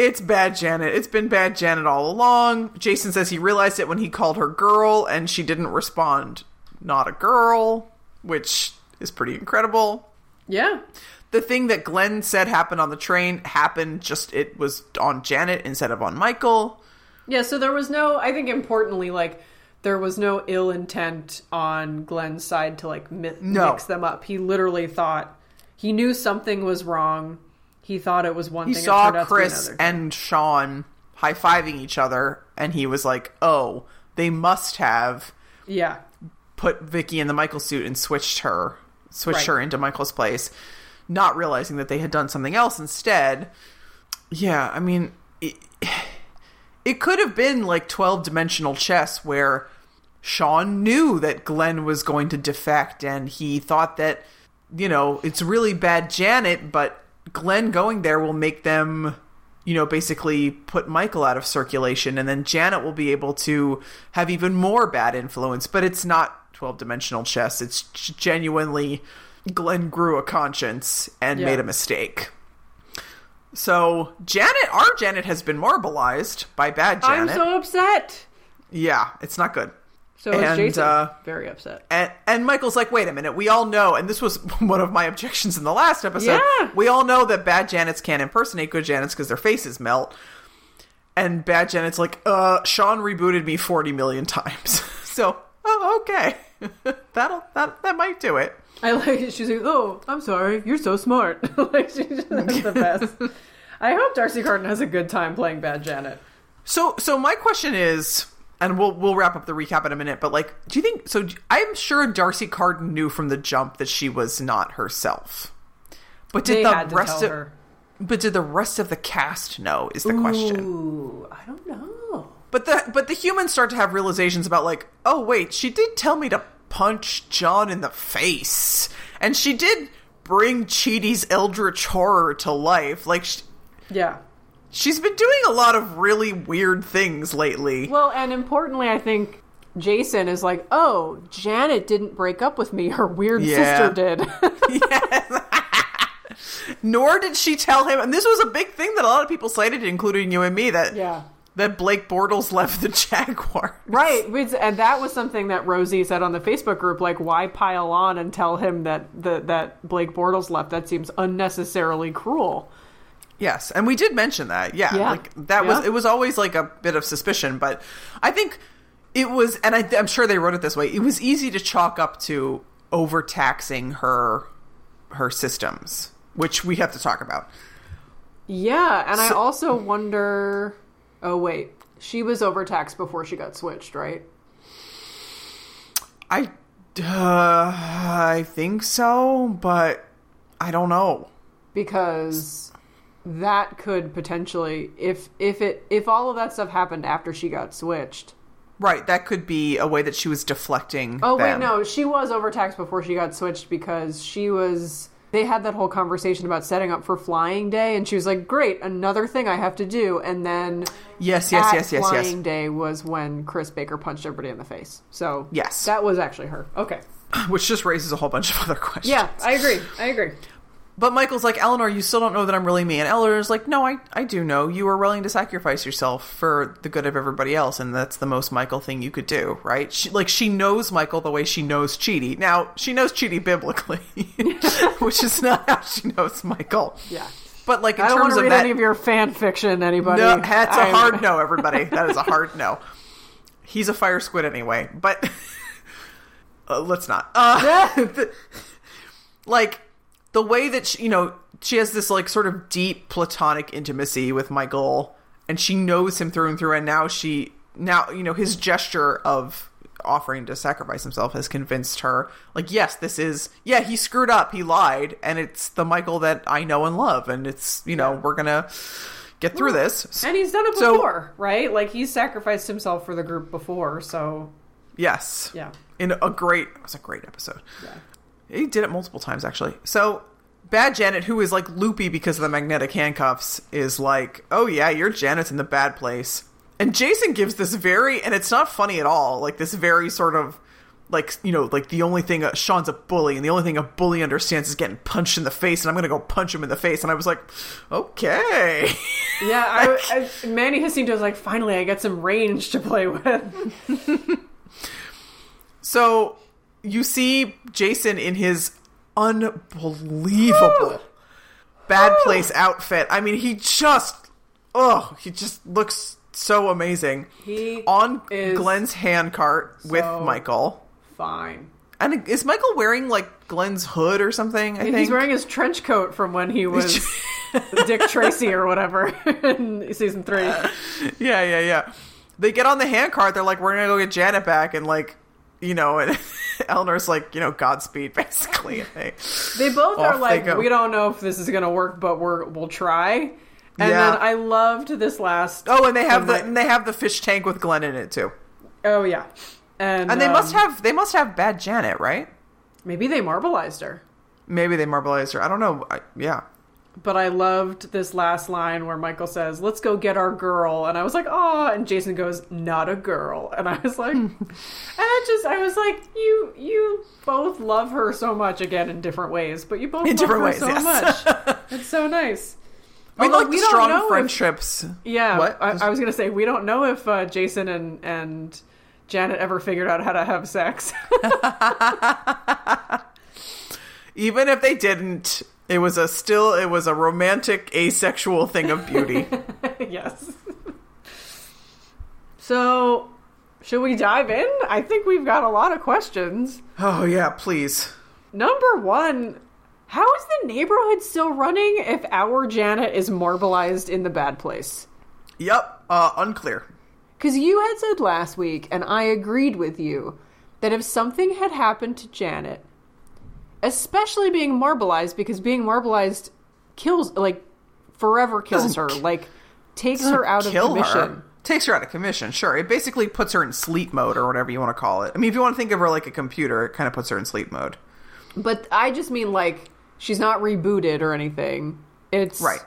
It's bad Janet. It's been bad Janet all along. Jason says he realized it when he called her girl and she didn't respond, not a girl, which is pretty incredible. Yeah. The thing that Glenn said happened on the train happened just it was on Janet instead of on Michael. Yeah, so there was no, I think importantly, like, there was no ill intent on Glenn's side to, like, mi- No. mix them up. He literally thought, he knew something was wrong. He thought it was one He thing. it saw turned out to be Chris and Shawn high fiving each other and he was like, Oh, they must have Yeah. put Vicky in the Michael suit and switched her, switched Right. her into Michael's place, not realizing that they had done something else instead. Yeah, I mean, it, it could have been like 12 dimensional chess where Shawn knew that Glenn was going to defect and he thought that, you know, it's really bad Janet, but Glenn going there will make them, you know, basically put Michael out of circulation and then Janet will be able to have even more bad influence. But it's not 12 dimensional chess. It's genuinely Glenn grew a conscience and Yeah. made a mistake. So Janet, our Janet has been marbleized by bad I'm Janet. so upset. yeah, it's not good. So And, Jason uh, very upset. And, and Michael's like, wait a minute, we all know, and this was one of my objections in the last episode. Yeah. We all know that bad Janets can't impersonate good Janets because their faces melt. And bad Janet's like, uh, Shawn rebooted me 40 million times. so, oh, okay. That'll, that, that might do it. I like it. She's like, "Oh, I'm sorry. You're so smart." like she's just the best. I hope D'Arcy Carden has a good time playing Bad Janet. So, so my question is, and we'll we'll wrap up the recap in a minute. But like, do you think? So, I'm sure D'Arcy Carden knew from the jump that she was not herself. But did They the rest of her. but did the rest of the cast know? Is the question. I don't know. But the but the humans start to have realizations about like, oh wait, she did tell me to punch John in the face, and she did bring Chidi's eldritch horror to life. Like. She, Yeah. She's been doing a lot of really weird things lately. Well, and importantly, I think Jason is like, "Oh, Janet didn't break up with me. Her weird Yeah. sister did." Yes. Nor did she tell him, and this was a big thing that a lot of people cited, including you and me, that yeah. that Blake Bortles left the Jaguar. Right, and that was something that Rosie said on the Facebook group. Like, why pile on and tell him that the, that Blake Bortles left? That seems unnecessarily cruel. Yes, and we did mention that. Yeah, Yeah. like that was it was always like a bit of suspicion, but I think it was, and I, I'm sure they wrote it this way. It was easy to chalk up to overtaxing her her systems, which we have to talk about. Yeah, and I also wonder. Oh wait, she was overtaxed before she got switched, right? I uh, I think so, but I don't know. Because that could potentially, if if it if all of that stuff happened after she got switched. Right, that could be a way that she was deflecting. Oh wait, no, she was overtaxed before she got switched because she was. They had that whole conversation about setting up for Flying Day, and she was like, "Great, another thing I have to do." And then Yes, yes, yes, yes, Flying yes. Day was when Chris Baker punched everybody in the face. So Yes. that was actually her. Okay, Which just raises a whole bunch of other questions. yeah, I agree. I agree. But Michael's like, Eleanor, you still don't know that I'm really me. And Eleanor's like, no, I, I do know. You were willing to sacrifice yourself for the good of everybody else. And that's the most Michael thing you could do, right? She, like, she knows Michael the way she knows Chidi. Now, she knows Chidi biblically, which is not how she knows Michael. Yeah. But, like, in I don't want terms to of read that. any of your fan fiction, anybody. no, that's a hard no, everybody. That is a hard no. He's a fire squid anyway. But uh, let's not. Uh, like the way that she, you know she has this like sort of deep platonic intimacy with Michael and she knows him through and through and now she now you know his gesture of offering to sacrifice himself has convinced her like yes this is yeah he screwed up he lied and it's the michael that i know and love and it's you know we're gonna get through this And he's done it So- before, right? Like he's sacrificed himself for the group before, so yes yeah. in a great it was a great episode Yeah. He did it multiple times actually. So bad janet who is like loopy because of the magnetic handcuffs is like oh yeah you're janet's in the bad place. And jason gives this very and it's not funny at all like this very sort of like you know like the only thing uh, shawn's a bully and the only thing a bully understands is getting punched in the face and i'm gonna go punch him in the face and i was like okay. Yeah, I, I, Manny Jacinto was like, finally, I get some range to play with. So you see Jason in his unbelievable bad place outfit. I mean, he just oh, he just looks so amazing. He On Glenn's handcart with Michael. fine. And is Michael wearing like Glenn's hood or something? I think He's wearing his trench coat from when he was Dick Tracy or whatever in season three. yeah, yeah, yeah. They get on the handcart. They're like, "We're gonna go get Janet back," and like, you know, and Eleanor's like, you know, Godspeed, basically. They- They both are like, we don't know if this is gonna work, but we're we'll try. And Yeah. then I loved this last. Oh, and they have the and they have the fish tank with Glenn in it too. Oh yeah, and And they must um, have they must have bad Janet, right? maybe they marbleized her. Maybe they marbleized her. I don't know. I, yeah. But I loved this last line where Michael says, "Let's go get our girl," and I was like, "Oh!" And Jason goes, "Not a girl," and I was like, and I just, I was like, "You, you both love her so much again in different ways, but you both In love different her ways, so yes. much. It's so nice." We Although like we strong know if- friendships. Yeah, What? I, I was gonna say we don't know if uh, Jason and and Janet ever figured out how to have sex. Even if they didn't, it was a still it was a romantic asexual thing of beauty. yes. So, should we dive in? I think we've got a lot of questions. oh yeah, please. Number one, how is the neighborhood still running if our Janet is marbleized in the bad place? Yep. Uh, unclear. Because you had said last week, and I agreed with you, that if something had happened to Janet, especially being marbleized, because being marbleized kills, like, forever kills Doesn't her, like, takes her out of commission. her. Takes her out of commission. Sure, it basically puts her in sleep mode or whatever you want to call it. I mean, if you want to think of her like a computer, it kind of puts her in sleep mode. But I just mean like she's not rebooted or anything. It's Right.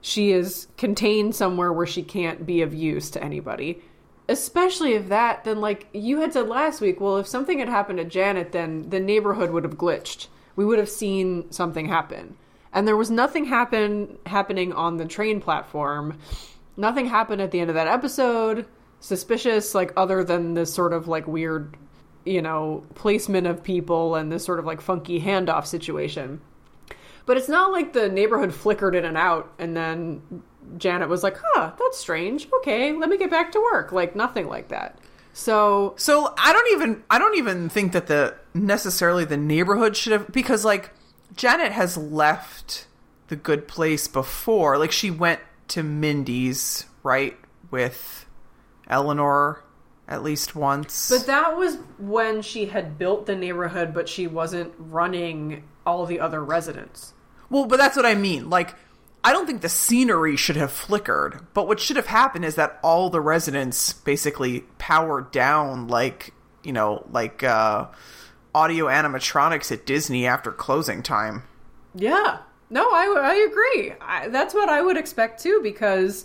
She is contained somewhere where she can't be of use to anybody. Especially if that, then like you had said last week, well, if something had happened to Janet, then the neighborhood would have glitched. We would have seen something happen, and there was nothing happen happening on the train platform. Nothing happened at the end of that episode. Suspicious, like other than this sort of like weird you know, placement of people and this sort of like funky handoff situation. But it's not like the neighborhood flickered in and out and then Janet was like, huh, that's strange. Okay, let me get back to work. Like nothing like that. So So I don't even I don't even think that the necessarily the neighborhood should have because like Janet has left the good place before. Like she went to Mindy's, right, with Eleanor at least once. But that was when she had built the neighborhood, but she wasn't running all the other residents. Well, but that's what I mean. Like, I don't think the scenery should have flickered, but what should have happened is that all the residents basically powered down, like, you know, like uh, audio animatronics at Disney after closing time. Yeah. No, I, I agree. I, that's what I would expect too, because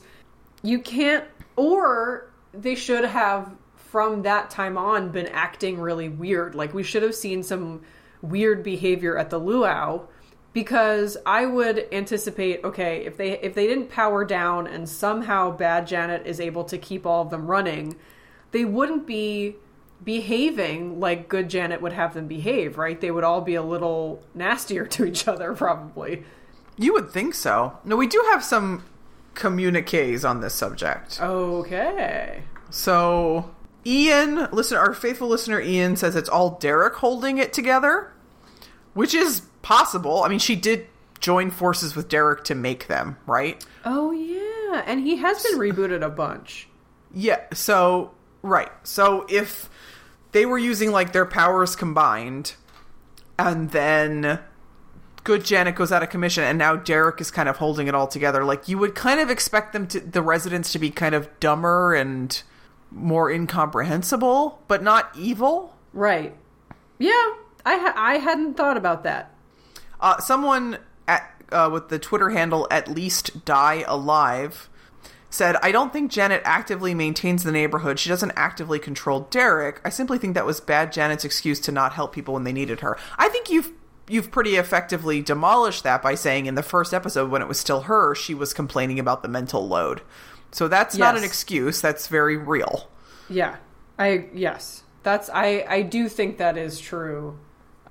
you can't, or they should have from that time on been acting really weird. Like we should have seen some weird behavior at the luau because I would anticipate okay if they if they didn't power down and somehow bad Janet is able to keep all of them running they wouldn't be behaving like good Janet would have them behave right they would all be a little nastier to each other probably You would think so. No, we do have some communiques on this subject. okay So Ian, listen, our faithful listener Ian says it's all Derek holding it together, which is possible. I mean, she did join forces with Derek to make them, right? oh yeah and he has been rebooted a bunch Yeah. So right. So if they were using like their powers combined, and then good Janet goes out of commission, and now Derek is kind of holding it all together. Like you would kind of expect them to the residents to be kind of dumber and more incomprehensible, but not evil. Right. Yeah, I ha- I hadn't thought about that. Uh, someone at uh, with the Twitter handle at least die alive said, "I don't think Janet actively maintains the neighborhood. She doesn't actively control Derek. I simply think that was bad Janet's excuse to not help people when they needed her. I think you've." You've pretty effectively demolished that by saying in the first episode, when it was still her, she was complaining about the mental load. So that's not an excuse. That's very real. Yeah. I yes. That's I I do think that is true.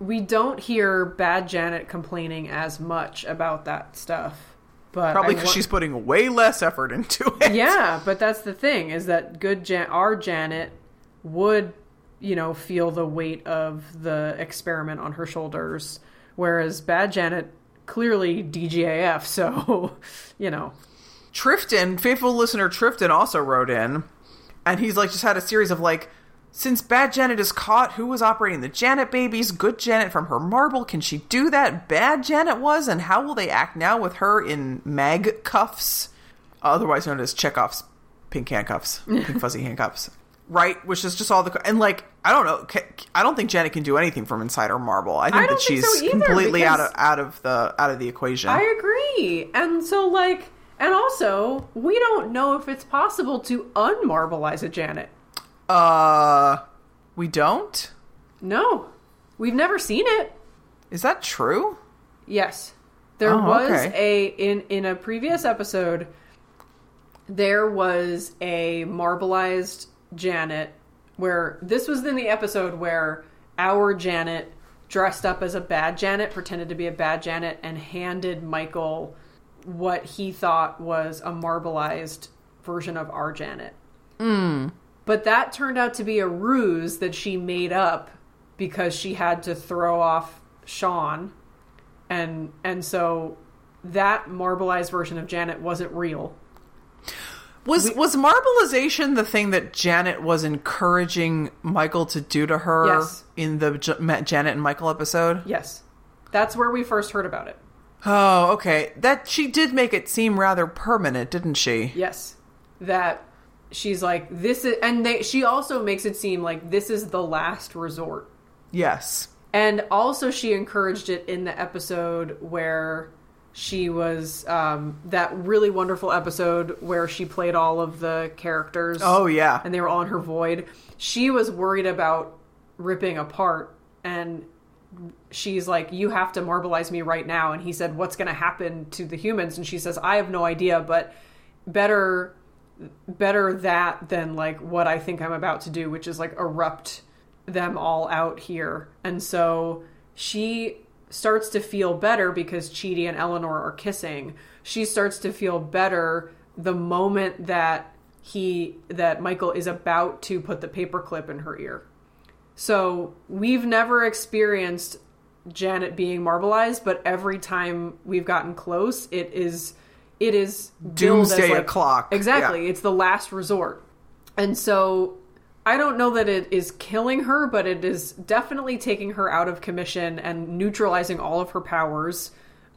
We don't hear bad Janet complaining as much about that stuff. But Probably because wa- she's putting way less effort into it. Yeah, but that's the thing is that good Jan- our Janet would, you know, feel the weight of the experiment on her shoulders, whereas bad Janet clearly DGAF. So, you know, Trifton, faithful listener Trifton also wrote in, and he's like just had a series of like, since bad Janet is caught, who was operating the Janet babies? Good Janet from her marble, can she do that? Bad Janet was, and how will they act now with her in mag cuffs, otherwise known as Chekhov's pink handcuffs, pink fuzzy handcuffs, right? Which is just all the and like I don't know, I don't think Janet can do anything from inside her marble. I think I that don't think she's so either, completely out of out of the out of the equation. I agree. And so, like, and also, we don't know if it's possible to unmarbleize a Janet. Uh, we don't. No, we've never seen it. Is that true? Yes. There Oh, was okay. a in in a previous episode there was a marbleized Janet where this was in the episode where our Janet dressed up as a bad Janet, pretended to be a bad Janet and handed Michael what he thought was a marbleized version of our Janet. But that turned out to be a ruse that she made up because she had to throw off Shawn and and so that marbleized version of Janet wasn't real. Was was marbleization the thing that Janet was encouraging Michael to do to her Yes. in the J- Janet and Michael episode? Yes. That's where we first heard about it. Oh, okay. That she did make it seem rather permanent, didn't she? Yes. That she's like this is and they she also makes it seem like this is the last resort. Yes. And also she encouraged it in the episode where she was um that really wonderful episode where she played all of the characters. Oh yeah. and they were all in her void. She was worried about ripping apart, and she's like, "You have to marbleize me right now." And he said, "What's going to happen to the humans?" And she says, "I have no idea, but better, better that than like what I think I'm about to do, which is like erupt them all out here." And so she starts to feel better because Chidi and Eleanor are kissing. She starts to feel better the moment that he that Michael is about to put the paperclip in her ear. So we've never experienced Janet being marbleized, but every time we've gotten close, it is it is Doomsday like- o'clock. Exactly, Yeah. it's the last resort, and so I don't know that it is killing her, but it is definitely taking her out of commission and neutralizing all of her powers,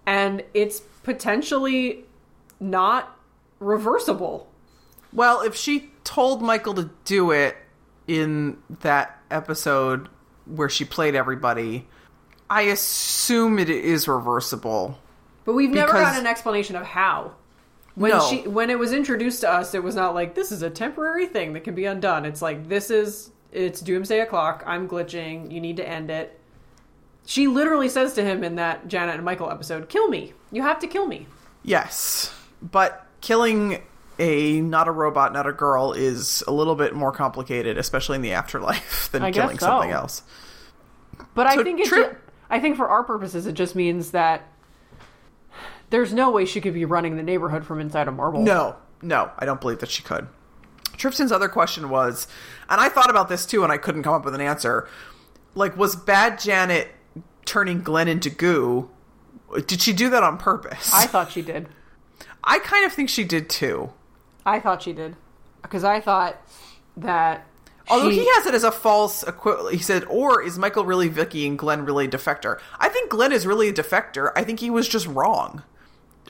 and it's potentially not reversible. Well, if she told Michael to do it in that episode where she played everybody, I assume it is reversible. But we've never Because- gotten an explanation of how. When No. she when it was introduced to us, it was not like this is a temporary thing that can be undone. It's like this is it's doomsday o'clock. I'm glitching. You need to end it. She literally says to him in that Janet and Michael episode, "Kill me. You have to kill me." Yes, but killing a not a robot, not a girl is a little bit more complicated, especially in the afterlife, than I killing so. something else. But So I think it. Ju- I think for our purposes, it just means that there's no way she could be running the neighborhood from inside a marble. No, no, I don't believe that she could. Trifton's other question was, and I thought about this too, and I couldn't come up with an answer. Like, was Bad Janet turning Glenn into goo? Did she do that on purpose? I thought she did. I kind of think she did too. I thought she did because I thought that Although She- he has it as a false equi- he said, or is Michael really Vicky and Glenn really a defector? I think Glenn is really a defector. I think he was just wrong.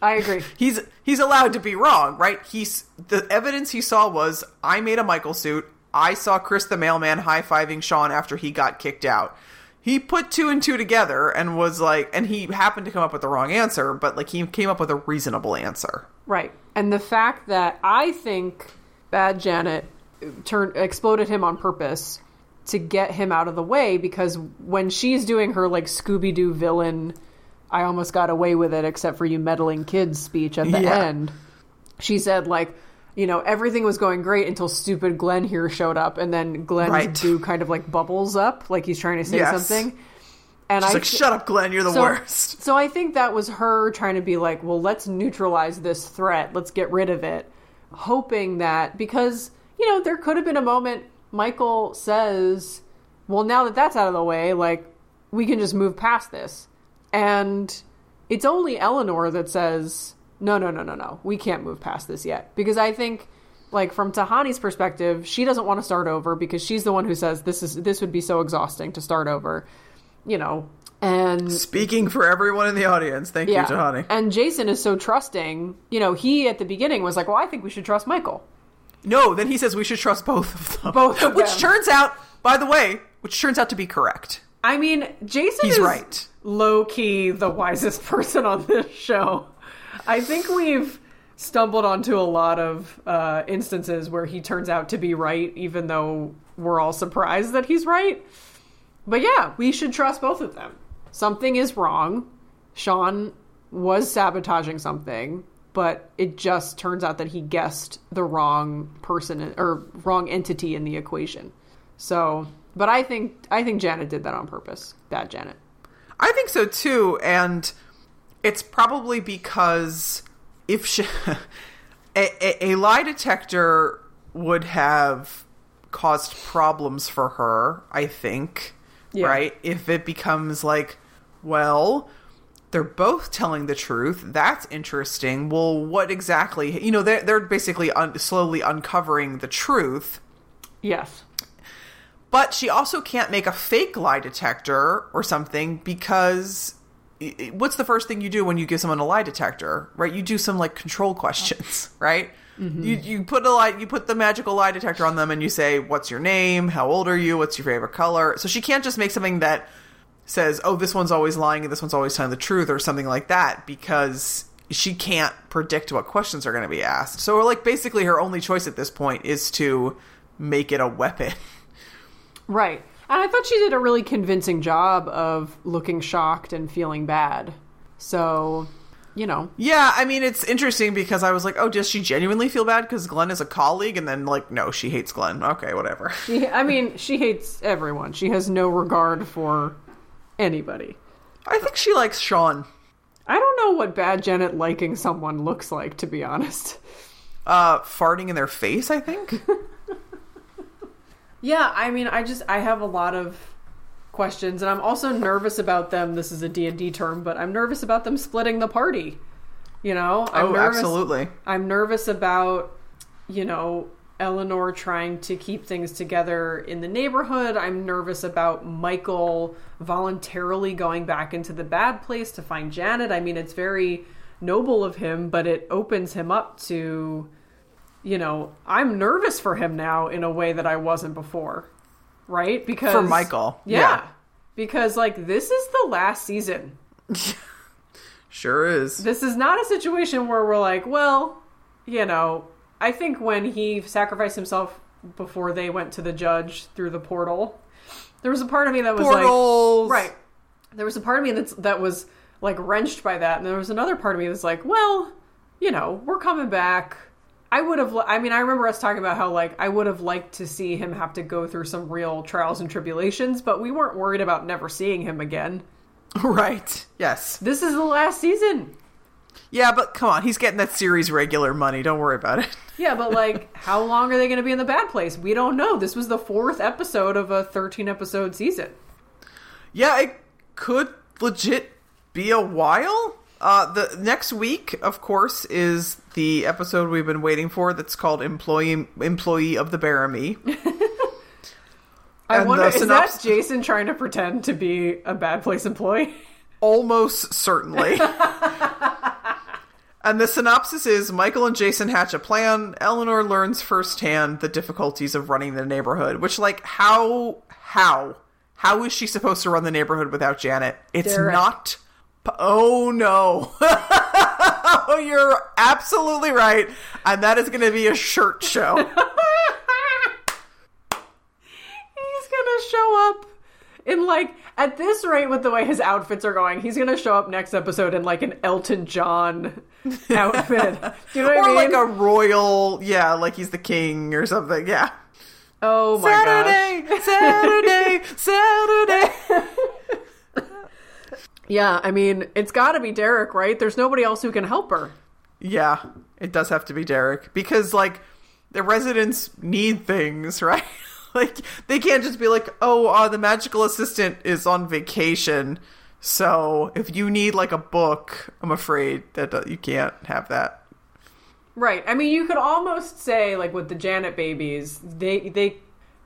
I agree. He's he's allowed to be wrong, right? He's the evidence he saw was I made a Michael suit. I saw Chris the mailman high fiving Shawn after he got kicked out. He put two and two together and was like, and he happened to come up with the wrong answer, but like he came up with a reasonable answer. Right. And the fact that I think Bad Janet turned exploded him on purpose to get him out of the way because when she's doing her like Scooby Doo villain, I almost got away with it except for you meddling kids speech at the Yeah. end. She said like, you know, everything was going great until stupid Glenn here showed up and then Glenn's Right. do kind of like bubbles up like he's trying to say Yes. something. And She's I like, shut up, Glenn, you're the so, worst. So I think that was her trying to be like, well, let's neutralize this threat. Let's get rid of it. Hoping that, because, you know, there could have been a moment Michael says, well, now that that's out of the way, like, we can just move past this. And it's only Eleanor that says, no, no, no, no, no, we can't move past this yet. Because I think, like, from Tahani's perspective, she doesn't want to start over because she's the one who says this is this would be so exhausting to start over you know, and Speaking for everyone in the audience, thank yeah, you, Tahani. and Jason is so trusting. You know, he at the beginning was like, "Well, I think we should trust Michael." No, then he says we should trust both of them. Both of which turns out, by the way, which turns out to be correct. I mean, Jason He's is right. low key the wisest person on this show. I think we've stumbled onto a lot of uh, instances where he turns out to be right, even though we're all surprised that he's right. But yeah, we should trust both of them. Something is wrong. Shawn was sabotaging something, but it just turns out that he guessed the wrong person or wrong entity in the equation. So, but I think I think Janet did that on purpose. Bad Janet. I think so too, and it's probably because if she, a, a, a lie detector would have caused problems for her, I think, Yeah. right? If it becomes like, well, they're both telling the truth. That's interesting. Well, what exactly? You know, they're they're basically un- slowly uncovering the truth. Yes. But she also can't make a fake lie detector or something because what's the first thing you do when you give someone a lie detector, right? You do some like control questions, right? Mm-hmm. You you put a lie, you put the magical lie detector on them, and you say, "What's your name? How old are you? What's your favorite color?" So she can't just make something that says, "Oh, this one's always lying and this one's always telling the truth," or something like that, because she can't predict what questions are going to be asked. So, like, basically, her only choice at this point is to make it a weapon. Right. And I thought she did a really convincing job of looking shocked and feeling bad. So, you know, Yeah, I mean, it's interesting because I was like, oh, does she genuinely feel bad because Glenn is a colleague? And then, like, no, she hates Glenn. Okay, whatever. she, I mean, she hates everyone. She has no regard for anybody. I think she likes Shawn. I don't know what bad Janet liking someone looks like, to be honest. Uh, farting in their face, I think. Yeah, I mean, I just I have a lot of questions and I'm also nervous about them. This is a D&D term, but I'm nervous about them splitting the party. You know? I'm oh, nervous, absolutely. I'm nervous about, you know, Eleanor trying to keep things together in the neighborhood. I'm nervous about Michael voluntarily going back into the bad place to find Janet. I mean, it's very noble of him, but it opens him up to, you know, I'm nervous for him now in a way that I wasn't before. Right? Because For Michael, Yeah. yeah. Because like this is the last season. Sure is. This is not a situation where we're like, well, you know, I think when he sacrificed himself before they went to the judge through the portal, there was a part of me that was Portals. like, right. There was a part of me that's that was like wrenched by that, and there was another part of me that's like, well, you know, we're coming back. I would have. I mean, I remember us talking about how like I would have liked to see him have to go through some real trials and tribulations, but we weren't worried about never seeing him again. Right. Yes. This is the last season. Yeah, but come on. He's getting that series regular money. Don't worry about it. Yeah, but like, how long are they going to be in the bad place? We don't know. This was the fourth episode of a 13 episode season. Yeah, it could legit be a while. Uh, the next week, of course, is the episode we've been waiting for. That's called "Employee Employee of the Bearimy." I And wonder is synops- that Jason trying to pretend to be a bad place employee? Almost certainly. and the synopsis is Michael and Jason hatch a plan. Eleanor learns firsthand the difficulties of running the neighborhood, which, like, how, how, how is she supposed to run the neighborhood without Janet? It's not. Oh no. You're absolutely right. And that is going to be a shirt show. He's gonna show up in like at this rate with the way his outfits are going, he's gonna show up next episode in like an Elton John outfit. Do you know what or I mean? like a royal, yeah, like he's the king or something. Yeah. oh my gosh. Saturday, Saturday, Saturday. Yeah, I mean, it's gotta be Derek, right? There's nobody else who can help her. Yeah, it does have to be Derek because like the residents need things, right? like they can't just be like, "Oh, uh, the magical assistant is on vacation." So, if you need like a book, I'm afraid that uh, you can't have that. Right. I mean, you could almost say like with the Janet babies, they they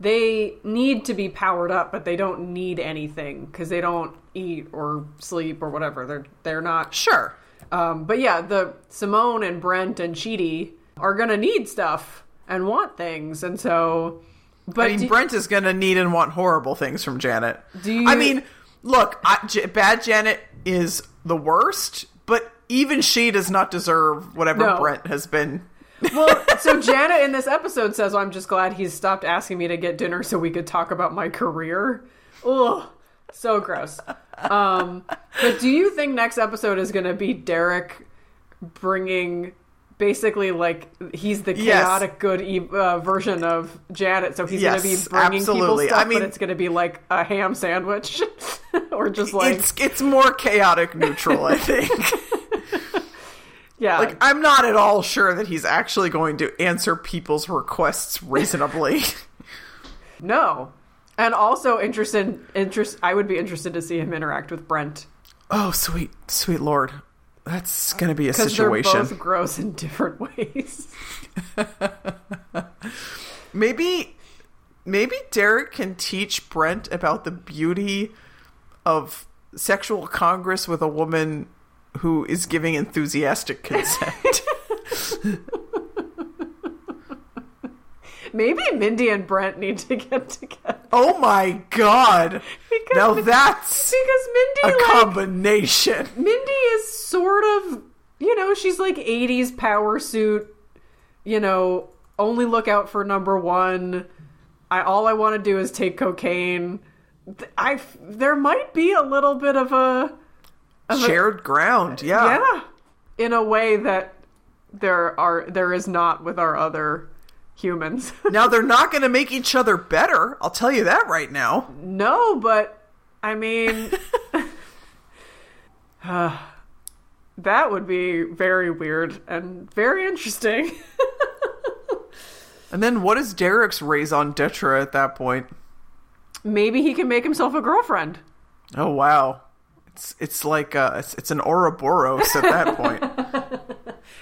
they need to be powered up, but they don't need anything because they don't eat or sleep or whatever. They're they're not. Sure. Um, but yeah, the Simone and Brent and Chidi are gonna need stuff and want things, and so. But I mean, do- Brent is going to need and want horrible things from Janet. Do you- I mean, look, I, J- bad Janet is the worst, but even she does not deserve whatever No. Brent has been. Well, so Janet in this episode says, well, "I'm just glad he's stopped asking me to get dinner so we could talk about my career." Ugh, so gross. Um, but do you think next episode is going to be Derek bringing basically like he's the Yes. chaotic good e- uh, version of Janet? So he's Yes, going to be bringing absolutely. people stuff, I mean- but it's going to be like a ham sandwich, or just like it's it's more chaotic neutral, I think. yeah, like I'm not at all sure that he's actually going to answer people's requests reasonably. no. And also interested interest I would be interested to see him interact with Brent. oh, sweet, sweet lord. That's going to be a Because they're situation. both gross in different ways. Maybe maybe Derek can teach Brent about the beauty of sexual congress with a woman who is giving enthusiastic consent. Maybe Mindy and Brent need to get together. oh my god. Because, Now that's because a Mindy, like, combination. Mindy is sort of, you know, she's like 80s power suit, you know, only look out for number one. I all I want to do is take cocaine. I there might be a little bit of a Shared ground. Yeah. yeah, in a way that there are there is not with our other humans. Now they're not going to make each other better. I'll tell you that right now. no, but I mean uh, that would be very weird and very interesting. And then what is Derek's raison d'etre at that point? Maybe he can make himself a girlfriend. Oh wow. It's it's like uh it's, it's an Ouroboros at that point.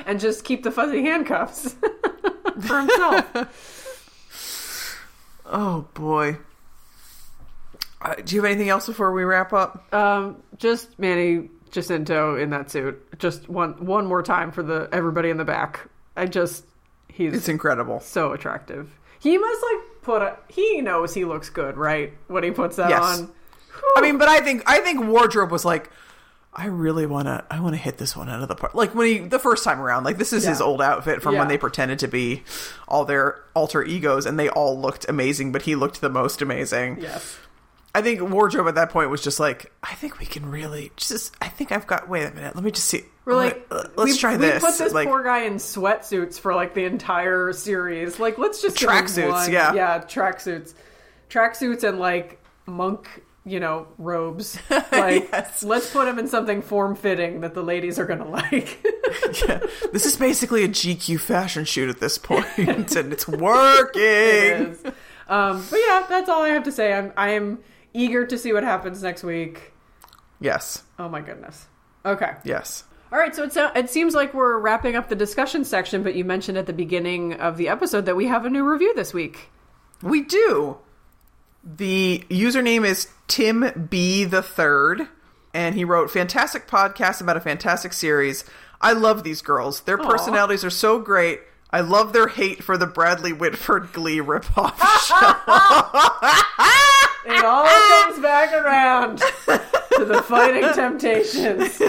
and just keep the fuzzy handcuffs for himself. Oh boy. Uh, do you have anything else before we wrap up? um, just Manny Jacinto in that suit. Just one one more time for the everybody in the back. I just he's It's incredible. so attractive. He must like put a he knows he looks good, right? When he puts that Yes. on. I mean, but I think I think wardrobe was like, I really want to I want to hit this one out of the park. Like when he the first time around, like this is his old outfit from when they pretended to be all their alter egos, and they all looked amazing, but he looked the most amazing. Yes. I think wardrobe at that point was just like, I think we can really just. I think I've got. Wait a minute. Let me just see. We're like, Let- let's we, try we this. put this like, poor guy in sweatsuits for like the entire series. Like, let's just Tracksuits, yeah. Track suits. Yeah, tracksuits, tracksuits, and like monk, you know, robes. Like, Yes. let's put them in something form fitting that the ladies are gonna like. yeah. This is basically a GQ fashion shoot at this point, and it's working. it is. Um, but yeah, that's all I have to say. I'm I am eager to see what happens next week. Yes. Oh my goodness. Okay. Yes. All right, so it's uh it seems like we're wrapping up the discussion section, but you mentioned at the beginning of the episode that we have a new review this week. We do. The username is Tim B the Third, and he wrote fantastic podcast about a fantastic series. I love these girls. Their personalities are so great. I love their hate for the Bradley Whitford Glee ripoff show. It all comes back around to the fighting temptations.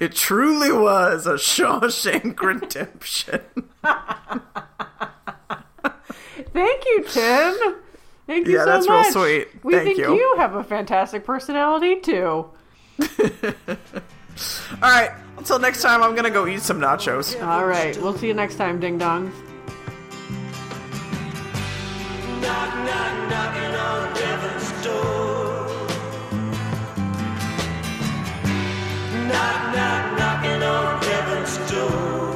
it truly was a Shawshank Redemption. Thank you, Tim. Thank you Yeah, so that's real sweet. We Thank think you. you have a fantastic personality too. All right, until next time, I'm gonna go eat some nachos. All right, we'll see you next time, ding dongs. Knock, knock, knocking on heaven's door. Knock, knock, knocking on heaven's door.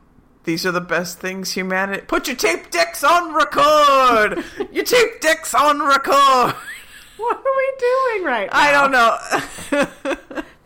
these are the best things humanity. Put your tape decks on record. your tape decks on record. What are we doing right now? I don't know.